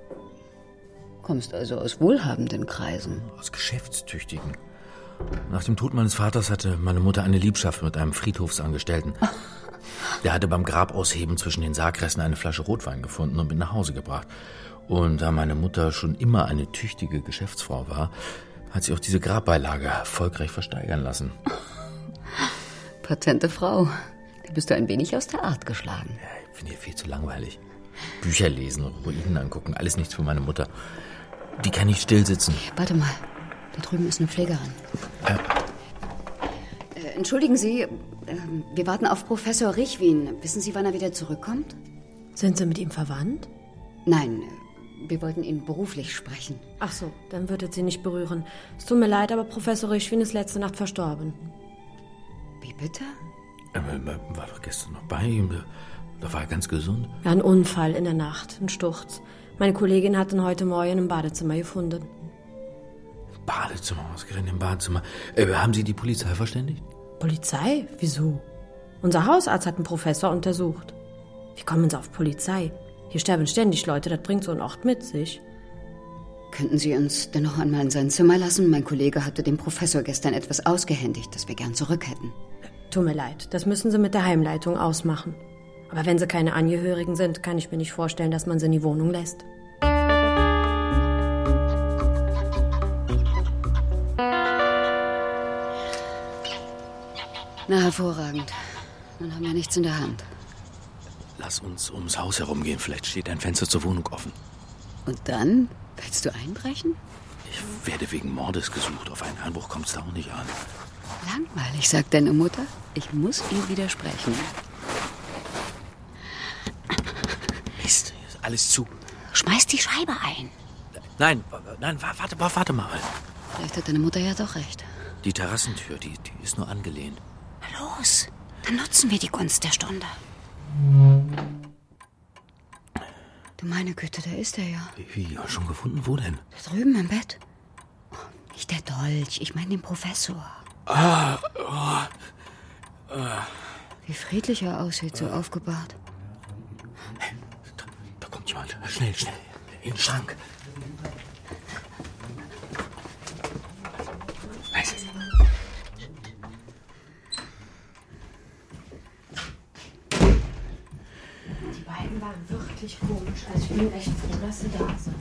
Kommst also aus wohlhabenden Kreisen. Aus geschäftstüchtigen. Nach dem Tod meines Vaters hatte meine Mutter eine Liebschaft mit einem Friedhofsangestellten. Der hatte beim Grabausheben zwischen den Sargresten eine Flasche Rotwein gefunden und mit nach Hause gebracht. Und da meine Mutter schon immer eine tüchtige Geschäftsfrau war, hat sie auch diese Grabbeilage erfolgreich versteigern lassen. Patente Frau. Da bist du ein wenig aus der Art geschlagen. Ja, ich finde ihr viel zu langweilig. Bücher lesen, Ruinen angucken, alles nichts für meine Mutter. Die kann nicht still sitzen. Warte mal, da drüben ist eine Pflegerin. Äh, Äh, entschuldigen Sie, äh, wir warten auf Professor Richwin. Wissen Sie, wann er wieder zurückkommt? Sind Sie mit ihm verwandt? Nein, äh, wir wollten ihn beruflich sprechen. Ach so, dann wird es Sie nicht berühren. Es tut mir leid, aber Professor Richwin ist letzte Nacht verstorben. Wie bitte? er war doch gestern noch bei ihm. Da war er ganz gesund. Ja, ein Unfall in der Nacht, ein Sturz. Meine Kollegin hat ihn heute Morgen im Badezimmer gefunden. Badezimmer, ausgerechnet im Badezimmer. Äh, haben Sie die Polizei verständigt? Polizei? Wieso? Unser Hausarzt hat einen Professor untersucht. Wie kommen Sie auf Polizei? Hier sterben ständig Leute, das bringt so ein Ort mit sich. Könnten Sie uns denn noch einmal in sein Zimmer lassen? Mein Kollege hatte dem Professor gestern etwas ausgehändigt, das wir gern zurück hätten. Tut mir leid, das müssen Sie mit der Heimleitung ausmachen. Aber wenn Sie keine Angehörigen sind, kann ich mir nicht vorstellen, dass man sie in die Wohnung lässt. Na, hervorragend. Dann haben wir nichts in der Hand. Lass uns ums Haus herumgehen. Vielleicht steht ein Fenster zur Wohnung offen. Und dann? Willst du einbrechen? Ich werde wegen Mordes gesucht. Auf einen Einbruch kommt es da auch nicht an. Langweilig, sagt deine Mutter. Ich muss ihr widersprechen. Mist, hier ist alles zu. Schmeiß die Scheibe ein. Nein, nein, wa- warte, wa- warte mal. Vielleicht hat deine Mutter ja doch recht. Die Terrassentür, die, die ist nur angelehnt. Los, dann nutzen wir die Gunst der Stunde. Du meine Güte, da ist er ja. Wie, schon gefunden? Wo denn? Da drüben im Bett. Oh, nicht der Dolch, ich meine den Professor. Ah, oh, ah. Wie friedlich er aussieht, so aufgebahrt. Hey, da, da kommt jemand. Schnell, schnell. In den Schrank. Wirklich komisch. Also ich bin echt froh, dass Sie da sind.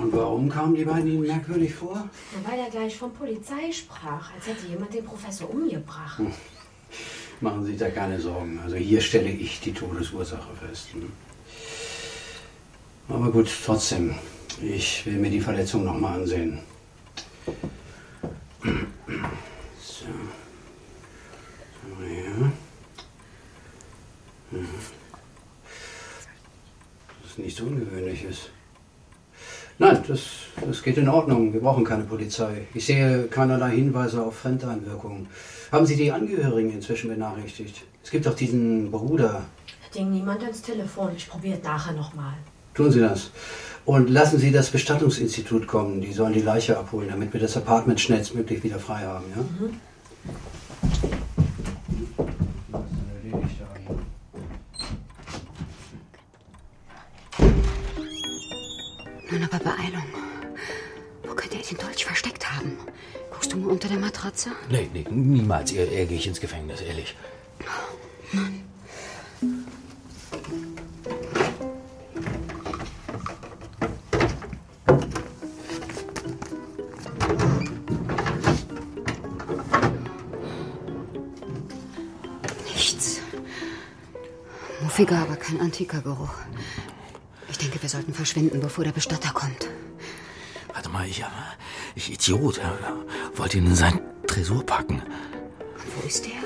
Und warum kamen die beiden Ihnen merkwürdig vor? Na, weil er gleich von Polizei sprach, als hätte jemand den Professor umgebracht. Hm. Machen Sie sich da keine Sorgen. Also hier stelle ich die Todesursache fest. Hm. Aber gut, trotzdem. Ich will mir die Verletzung nochmal ansehen. So. So, ja. Mhm nichts Ungewöhnliches. Nein, das, das geht in Ordnung. Wir brauchen keine Polizei. Ich sehe keinerlei Hinweise auf Fremdeinwirkungen. Haben Sie die Angehörigen inzwischen benachrichtigt? Es gibt doch diesen Bruder. Da ging niemand ans Telefon. Ich probiere nachher nochmal. Tun Sie das. Und lassen Sie das Bestattungsinstitut kommen. Die sollen die Leiche abholen, damit wir das Apartment schnellstmöglich wieder frei haben. Ja? Mhm. Den Dolch versteckt haben? Guckst du mal unter der Matratze? Nee, nee, niemals. Er, er gehe ich ins Gefängnis, ehrlich. Mann. Nichts. Muffiger, aber kein antiker Geruch. Ich denke, wir sollten verschwinden, bevor der Bestatter kommt. Mal, ich, ich Idiot, wollte ihn in sein Tresor packen. Wo ist der?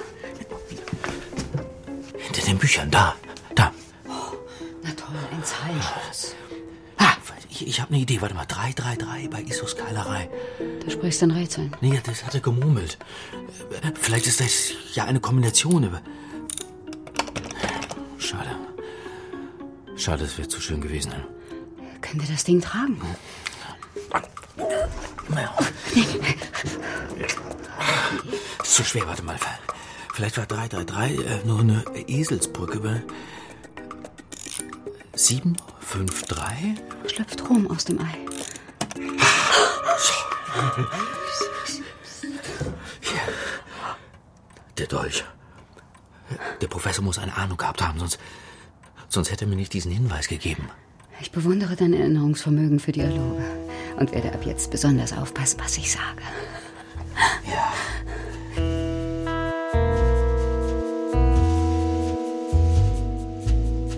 Hinter den Büchern, da, da. Oh, na toll, ein Zahlenschloss. Ah, ich, ich habe eine Idee. Warte mal, 333 bei Isos Keilerei. Da sprichst du in Rätseln. Nee, das hat er gemurmelt. Vielleicht ist das ja eine Kombination. Schade. Schade, es wäre zu schön gewesen. Können wir das Ding tragen? Ist zu schwer, warte mal. Vielleicht war 333 äh, nur eine Eselsbrücke. Bei 753? Schlüpft Rom aus dem Ei. Hier. Der Dolch. Der Professor muss eine Ahnung gehabt haben, sonst Sonst hätte er mir nicht diesen Hinweis gegeben. Ich bewundere dein Erinnerungsvermögen für Dialoge und werde ab jetzt besonders aufpassen, was ich sage. Ja.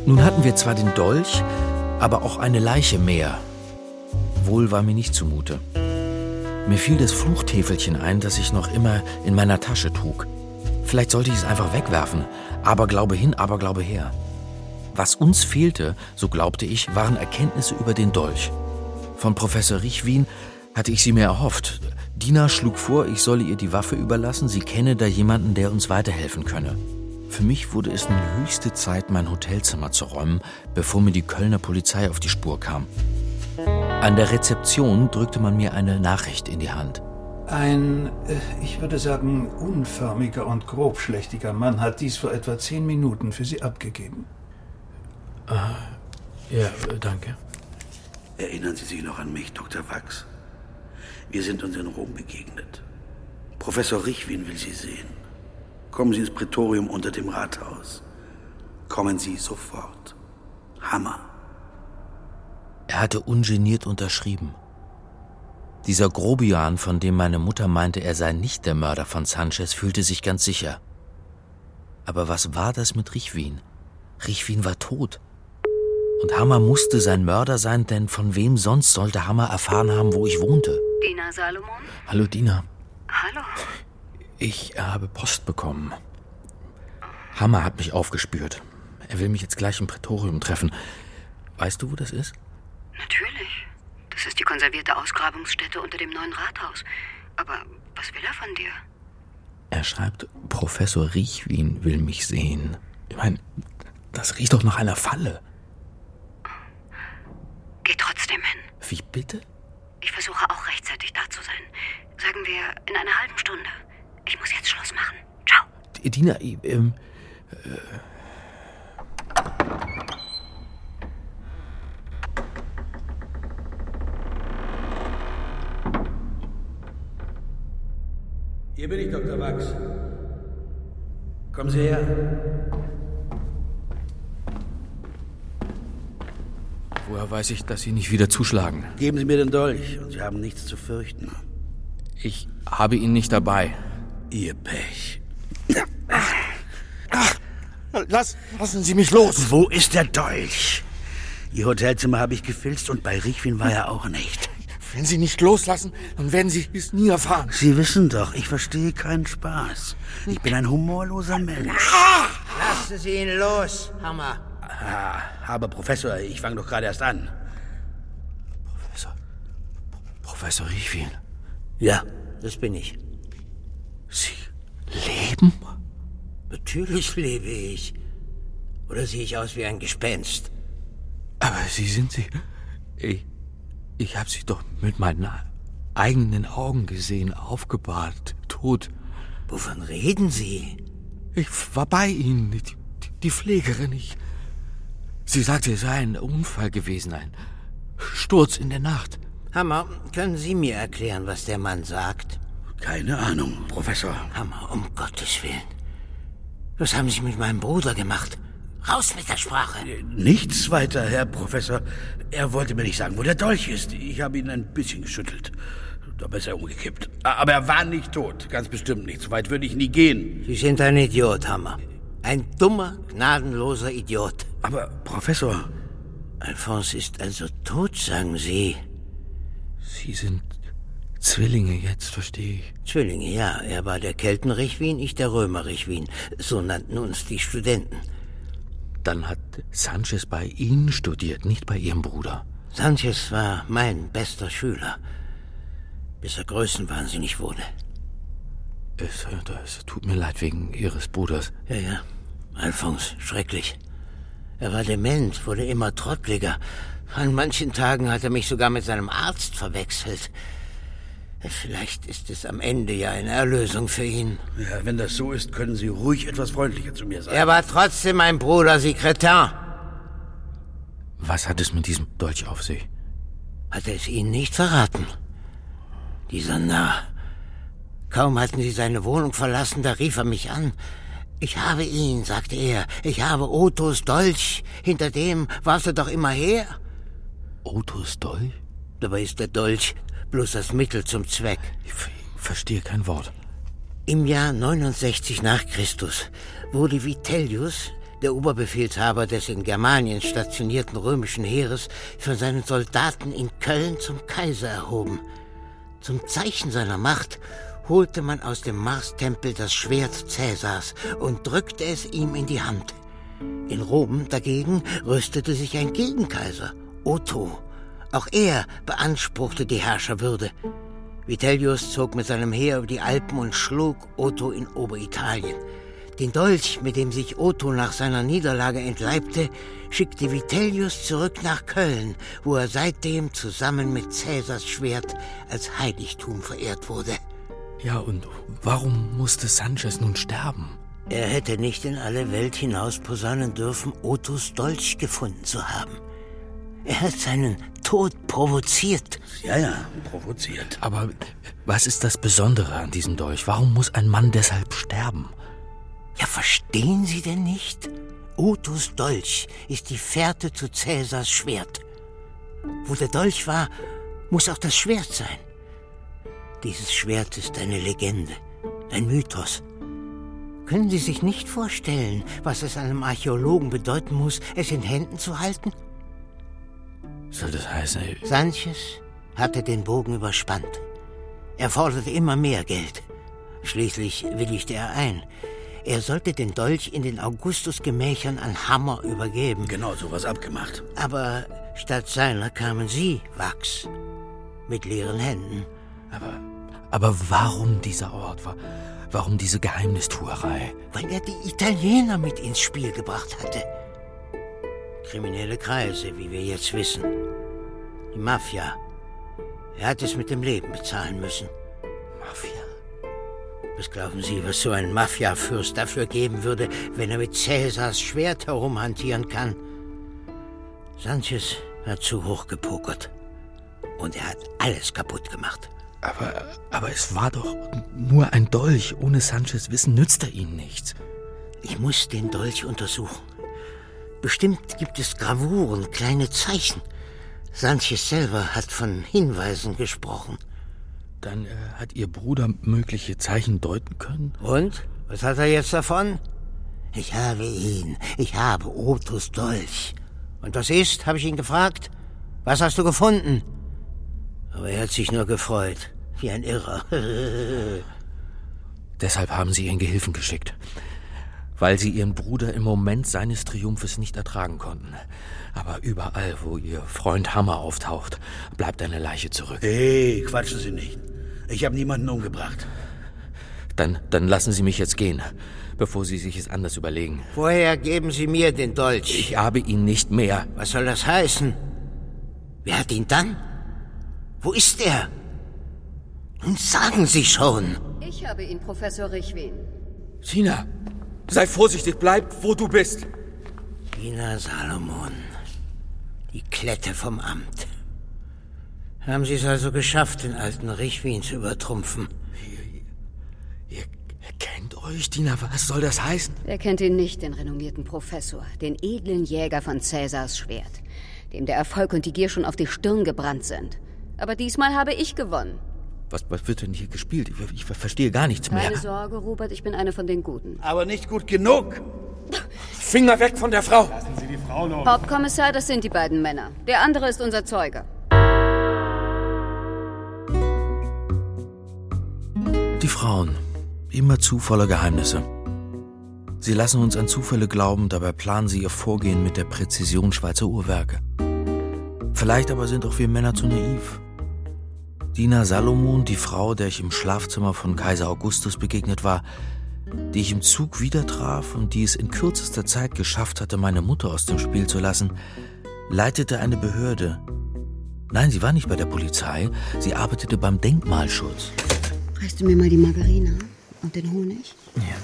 Nun hatten wir zwar den Dolch, aber auch eine Leiche mehr. Wohl war mir nicht zumute. Mir fiel das Fluchtäfelchen ein, das ich noch immer in meiner Tasche trug. Vielleicht sollte ich es einfach wegwerfen. Aber glaube hin, aber glaube her. Was uns fehlte, so glaubte ich, waren Erkenntnisse über den Dolch. Von Professor Richwin hatte ich sie mir erhofft. Dina schlug vor, ich solle ihr die Waffe überlassen, sie kenne da jemanden, der uns weiterhelfen könne. Für mich wurde es nun höchste Zeit, mein Hotelzimmer zu räumen, bevor mir die Kölner Polizei auf die Spur kam. An der Rezeption drückte man mir eine Nachricht in die Hand. Ein, äh, ich würde sagen, unförmiger und grobschlächtiger Mann hat dies vor etwa zehn Minuten für Sie abgegeben. Ah, ja, danke. Erinnern Sie sich noch an mich, Dr. Wachs? Wir sind uns in Rom begegnet. Professor Richwin will Sie sehen. Kommen Sie ins Prätorium unter dem Rathaus. Kommen Sie sofort. Hammer. Er hatte ungeniert unterschrieben. Dieser Grobian, von dem meine Mutter meinte, er sei nicht der Mörder von Sanchez, fühlte sich ganz sicher. Aber was war das mit Richwin? Richwin war tot. Und Hammer musste sein Mörder sein, denn von wem sonst sollte Hammer erfahren haben, wo ich wohnte? Dina Salomon? Hallo, Dina. Hallo. Ich habe Post bekommen. Hammer hat mich aufgespürt. Er will mich jetzt gleich im Prätorium treffen. Weißt du, wo das ist? Natürlich. Das ist die konservierte Ausgrabungsstätte unter dem neuen Rathaus. Aber was will er von dir? Er schreibt, Professor Riechwin will mich sehen. Ich meine, das riecht doch nach einer Falle. Geh trotzdem hin. Wie bitte? Ich versuche auch rechtzeitig da zu sein. Sagen wir in einer halben Stunde. Ich muss jetzt Schluss machen. Ciao. Dina, ähm, äh, Hier bin ich, Dr. Wachs. Kommen Sie her. Woher weiß ich, dass Sie nicht wieder zuschlagen? Geben Sie mir den Dolch und Sie haben nichts zu fürchten. Ich habe ihn nicht dabei. Ihr Pech. Lass, lassen Sie mich los. Wo ist der Dolch? Ihr Hotelzimmer habe ich gefilzt und bei Richwin war er auch nicht. Wenn Sie nicht loslassen, dann werden Sie es nie erfahren. Sie wissen doch, ich verstehe keinen Spaß. Ich bin ein humorloser Mensch. Lassen Sie ihn los, Hammer. Ah, aber Professor, ich fange doch gerade erst an. Professor. Professor Riefin. Ja, das bin ich. Sie leben? Natürlich lebe ich. Oder sehe ich aus wie ein Gespenst? Aber Sie sind Sie. Ich, ich habe Sie doch mit meinen eigenen Augen gesehen, aufgebahrt, tot. Wovon reden Sie? Ich war bei Ihnen, die, die Pflegerin. Ich, sie sagte, es sei ein Unfall gewesen, ein Sturz in der Nacht. Hammer, können Sie mir erklären, was der Mann sagt? Keine Ahnung, Professor. Hammer, um Gottes Willen. Was haben Sie mit meinem Bruder gemacht? Raus mit der Sprache. Nichts weiter, Herr Professor. Er wollte mir nicht sagen, wo der Dolch ist. Ich habe ihn ein bisschen geschüttelt. Dabei ist er umgekippt. Aber er war nicht tot. Ganz bestimmt nicht. So weit würde ich nie gehen. Sie sind ein Idiot, Hammer. Ein dummer, gnadenloser Idiot. Aber, Professor. Alphonse ist also tot, sagen Sie. Sie sind Zwillinge, jetzt verstehe ich. Zwillinge, ja. Er war der Keltenrichwin, ich der Römerrichwin. So nannten uns die Studenten. Dann hat Sanchez bei Ihnen studiert, nicht bei Ihrem Bruder. Sanchez war mein bester Schüler, bis er größenwahnsinnig wurde. Es, es tut mir leid wegen Ihres Bruders. Ja, ja. Alphonse, schrecklich. Er war dement, wurde immer trottliger. An manchen Tagen hat er mich sogar mit seinem Arzt verwechselt. Vielleicht ist es am Ende ja eine Erlösung für ihn. Ja, wenn das so ist, können Sie ruhig etwas freundlicher zu mir sein. Er war trotzdem mein Bruder, Sekretär. Was hat es mit diesem Dolch auf sich? Hat er es Ihnen nicht verraten? Dieser Narr. Kaum hatten Sie seine Wohnung verlassen, da rief er mich an. Ich habe ihn, sagte er. Ich habe Ottos Dolch. Hinter dem warst du doch immer her. Ottos Dolch? Dabei ist der Dolch bloß das Mittel zum Zweck. Ich verstehe kein Wort. Im Jahr 69 nach Christus wurde Vitellius, der Oberbefehlshaber des in Germanien stationierten römischen Heeres, von seinen Soldaten in Köln zum Kaiser erhoben. Zum Zeichen seiner Macht holte man aus dem Marstempel das Schwert Cäsars und drückte es ihm in die Hand. In Rom dagegen rüstete sich ein Gegenkaiser, Otto. Auch er beanspruchte die Herrscherwürde. Vitellius zog mit seinem Heer über die Alpen und schlug Otto in Oberitalien. Den Dolch, mit dem sich Otto nach seiner Niederlage entleibte, schickte Vitellius zurück nach Köln, wo er seitdem zusammen mit Cäsars Schwert als Heiligtum verehrt wurde. Ja, und warum musste Sanchez nun sterben? Er hätte nicht in alle Welt hinaus posaunen dürfen, Ottos Dolch gefunden zu haben. Er hat seinen Tod provoziert. Ja, ja, provoziert. Aber was ist das Besondere an diesem Dolch? Warum muss ein Mann deshalb sterben? Ja, verstehen Sie denn nicht? Ottos Dolch ist die Fährte zu Cäsars Schwert. Wo der Dolch war, muss auch das Schwert sein. Dieses Schwert ist eine Legende, ein Mythos. Können Sie sich nicht vorstellen, was es einem Archäologen bedeuten muss, es in Händen zu halten? Soll das heißen... Sanchez hatte den Bogen überspannt. Er forderte immer mehr Geld. Schließlich willigte er ein. Er sollte den Dolch in den Augustusgemächern an Hammer übergeben. Genau, sowas abgemacht. Aber statt seiner kamen Sie, Wachs, mit leeren Händen. Aber, Aber warum dieser Ort? Warum diese Geheimnistuerei? Weil er die Italiener mit ins Spiel gebracht hatte. Kriminelle Kreise, wie wir jetzt wissen. Die Mafia. Er hat es mit dem Leben bezahlen müssen. Mafia? Was glauben Sie, was so ein Mafia-Fürst dafür geben würde, wenn er mit Cäsars Schwert herumhantieren kann? Sanchez hat zu hoch gepokert. Und er hat alles kaputt gemacht. Aber, aber es war doch nur ein Dolch. Ohne Sanchez Wissen nützt er ihnen nichts. Ich muss den Dolch untersuchen. Bestimmt gibt es Gravuren, kleine Zeichen. Sanchez selber hat von Hinweisen gesprochen. Dann äh, hat Ihr Bruder mögliche Zeichen deuten können? Und? Was hat er jetzt davon? Ich habe ihn. Ich habe Otus Dolch. Und was ist? habe ich ihn gefragt. Was hast du gefunden? Aber er hat sich nur gefreut. Wie ein Irrer. Deshalb haben Sie Ihren Gehilfen geschickt. Weil Sie Ihren Bruder im Moment seines Triumphes nicht ertragen konnten. Aber überall, wo Ihr Freund Hammer auftaucht, bleibt eine Leiche zurück. Hey, quatschen Sie nicht. Ich habe niemanden umgebracht. Dann, dann lassen Sie mich jetzt gehen, bevor Sie sich es anders überlegen. Woher geben Sie mir den Dolch? Ich habe ihn nicht mehr. Was soll das heißen? Wer hat ihn dann? Wo ist er? Nun sagen Sie schon. Ich habe ihn, Professor Richwin. Tina, sei vorsichtig, bleib, wo du bist. Tina Salomon, die Klette vom Amt. Haben Sie es also geschafft, den alten Richwin zu übertrumpfen? Ihr, ihr kennt euch, Tina, was soll das heißen? Wer kennt ihn nicht, den renommierten Professor, den edlen Jäger von Cäsars Schwert, dem der Erfolg und die Gier schon auf die Stirn gebrannt sind. Aber diesmal habe ich gewonnen. Was, was wird denn hier gespielt? Ich, ich verstehe gar nichts Keine mehr. Keine Sorge, Robert, ich bin eine von den Guten. Aber nicht gut genug. Finger weg von der Frau! Lassen Sie die Frau los. Hauptkommissar, das sind die beiden Männer. Der andere ist unser Zeuge. Die Frauen. Immerzu voller Geheimnisse. Sie lassen uns an Zufälle glauben, dabei planen sie ihr Vorgehen mit der Präzision Schweizer Uhrwerke. Vielleicht aber sind auch wir Männer zu naiv. Dina Salomon, die Frau, der ich im Schlafzimmer von Kaiser Augustus begegnet war, die ich im Zug wieder traf und die es in kürzester Zeit geschafft hatte, meine Mutter aus dem Spiel zu lassen, leitete eine Behörde. Nein, sie war nicht bei der Polizei, sie arbeitete beim Denkmalschutz. Reichst du mir mal die Margarine und den Honig? Ja.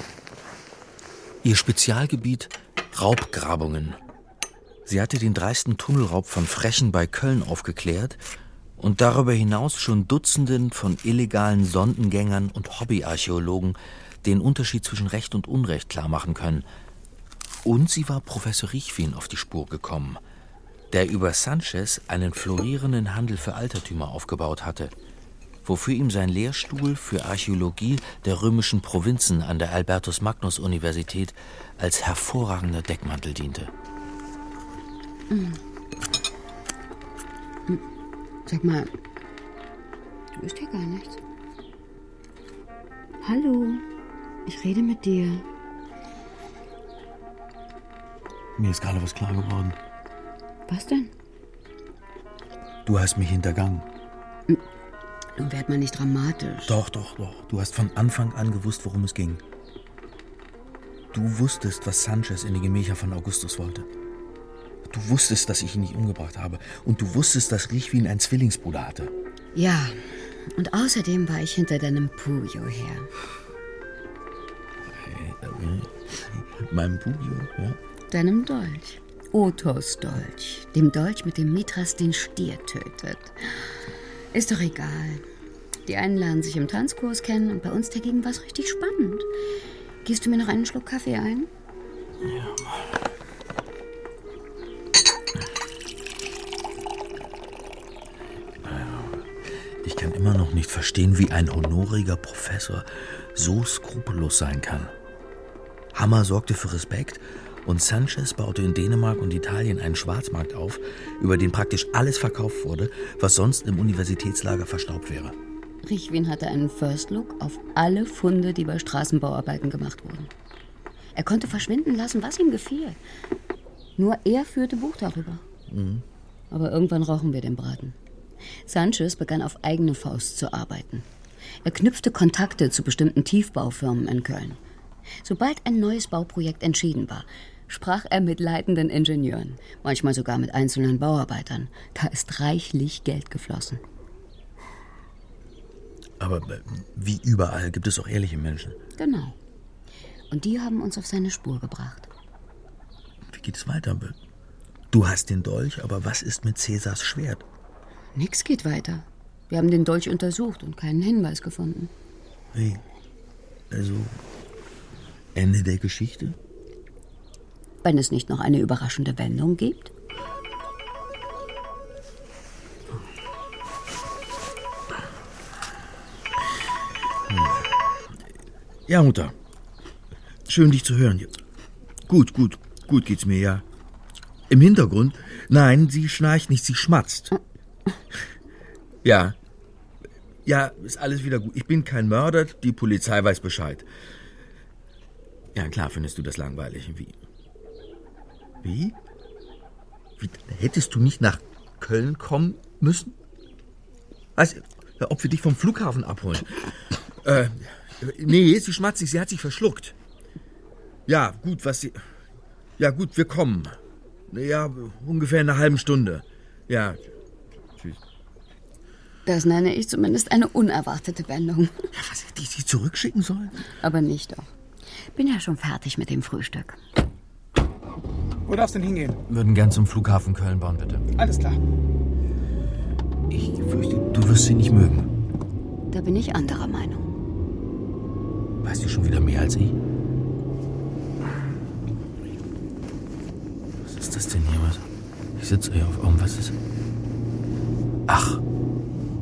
Ihr Spezialgebiet Raubgrabungen. Sie hatte den dreisten Tunnelraub von Frechen bei Köln aufgeklärt und darüber hinaus schon Dutzenden von illegalen Sondengängern und Hobbyarchäologen den Unterschied zwischen Recht und Unrecht klarmachen können. Und sie war Professor Richwin auf die Spur gekommen, der über Sanchez einen florierenden Handel für Altertümer aufgebaut hatte, wofür ihm sein Lehrstuhl für Archäologie der römischen Provinzen an der Albertus Magnus Universität als hervorragender Deckmantel diente. Mhm. Sag mal, du bist hier gar nichts. Hallo, ich rede mit dir. Mir ist gerade was klar geworden. Was denn? Du hast mich hintergangen. Nun werd mal nicht dramatisch. Doch, doch, doch. Du hast von Anfang an gewusst, worum es ging. Du wusstest, was Sanchez in die Gemächer von Augustus wollte. Du wusstest, dass ich ihn nicht umgebracht habe. Und du wusstest, dass Richwin einen Zwillingsbruder hatte. Ja, und außerdem war ich hinter deinem Puyo her. Meinem Puyo, ja? Deinem Dolch. Otos Dolch. Dem Dolch, mit dem Mithras den Stier tötet. Ist doch egal. Die einen lernen sich im Tanzkurs kennen und bei uns dagegen war es richtig spannend. Gehst du mir noch einen Schluck Kaffee ein? Ja. Ich kann immer noch nicht verstehen, wie ein honoriger Professor so skrupellos sein kann. Hammer sorgte für Respekt und Sanchez baute in Dänemark und Italien einen Schwarzmarkt auf, über den praktisch alles verkauft wurde, was sonst im Universitätslager verstaubt wäre. Richwin hatte einen First Look auf alle Funde, die bei Straßenbauarbeiten gemacht wurden. Er konnte verschwinden lassen, was ihm gefiel. Nur er führte Buch darüber. Mhm. Aber irgendwann rochen wir den Braten. Sanchez begann auf eigene Faust zu arbeiten. Er knüpfte Kontakte zu bestimmten Tiefbaufirmen in Köln. Sobald ein neues Bauprojekt entschieden war, sprach er mit leitenden Ingenieuren, manchmal sogar mit einzelnen Bauarbeitern. Da ist reichlich Geld geflossen. Aber äh, wie überall gibt es auch ehrliche Menschen. Genau. Und die haben uns auf seine Spur gebracht. Wie geht es weiter? Du hast den Dolch, aber was ist mit Cäsars Schwert? Nix geht weiter. Wir haben den Dolch untersucht und keinen Hinweis gefunden. Wie? Also, Ende der Geschichte? Wenn es nicht noch eine überraschende Wendung gibt? Ja, Mutter. Schön, dich zu hören. Gut, gut, gut geht's mir, ja. Im Hintergrund? Nein, sie schnarcht nicht, sie schmatzt. Ja. Ja, ist alles wieder gut. Ich bin kein Mörder, die Polizei weiß Bescheid. Ja, klar findest du das langweilig. Wie? Wie? Wie? Hättest du nicht nach Köln kommen müssen? Weißt du, ob wir dich vom Flughafen abholen? Äh, nee, sie schmatzt sich, sie hat sich verschluckt. Ja, gut, was sie. Ja, gut, wir kommen. Ja, ungefähr in einer halben Stunde. Ja. Das nenne ich zumindest eine unerwartete Wendung. Ja, was hätte ich sie zurückschicken sollen? Aber nicht doch. Bin ja schon fertig mit dem Frühstück. Wo darf's denn hingehen? Würden gern zum Flughafen Köln bauen, bitte. Alles klar. Ich fürchte, du wirst sie nicht mögen. Da bin ich anderer Meinung. Weißt du schon wieder mehr als ich? Was ist das denn hier? Was? Ich sitze hier auf irgendwas. Ist... Ach,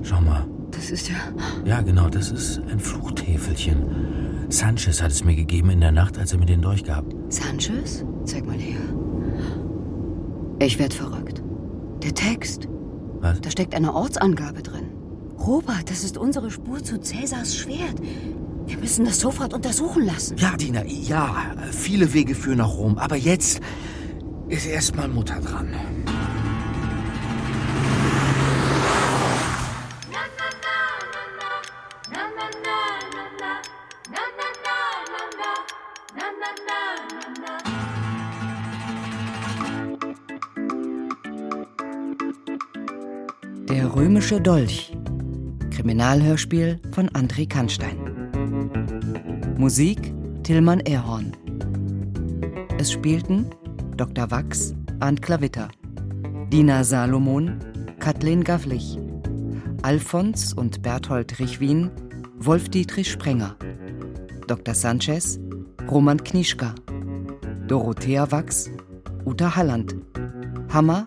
schau mal. Das ist ja. Ja, genau, das ist ein Fluchtäfelchen. Sanchez hat es mir gegeben in der Nacht, als er mir den Dolch gab. Sanchez? Zeig mal her. Ich werd verrückt. Der Text. Was? Da steckt eine Ortsangabe drin. Robert, das ist unsere Spur zu Cäsars Schwert. Wir müssen das sofort untersuchen lassen. Ja, Dina, ja. Viele Wege führen nach Rom. Aber jetzt ist erstmal Mutter dran. Römische Dolch. Kriminalhörspiel von André Kannstein. Musik Tillmann Erhorn. Es spielten Dr. Wachs, Arndt Klavitter, Dina Salomon, Kathleen Gavlich, Alfons und Berthold Richwin, Wolf-Dietrich Sprenger, Dr. Sanchez, Roman Knischka, Dorothea Wachs, Uta Halland, Hammer,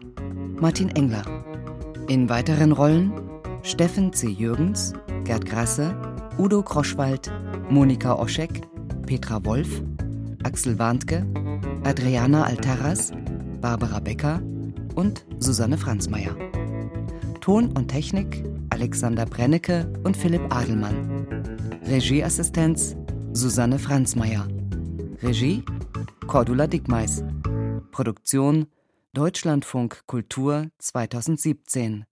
Martin Engler. In weiteren Rollen Steffen C. Jürgens, Gerd Grasse, Udo Kroschwald, Monika Oschek, Petra Wolf, Axel Warntke, Adriana Altaras, Barbara Becker und Susanne Franzmeier. Ton und Technik Alexander Brennecke und Philipp Adelmann. Regieassistenz Susanne Franzmeier. Regie Cordula Dickmeis. Produktion Deutschlandfunk Kultur 2017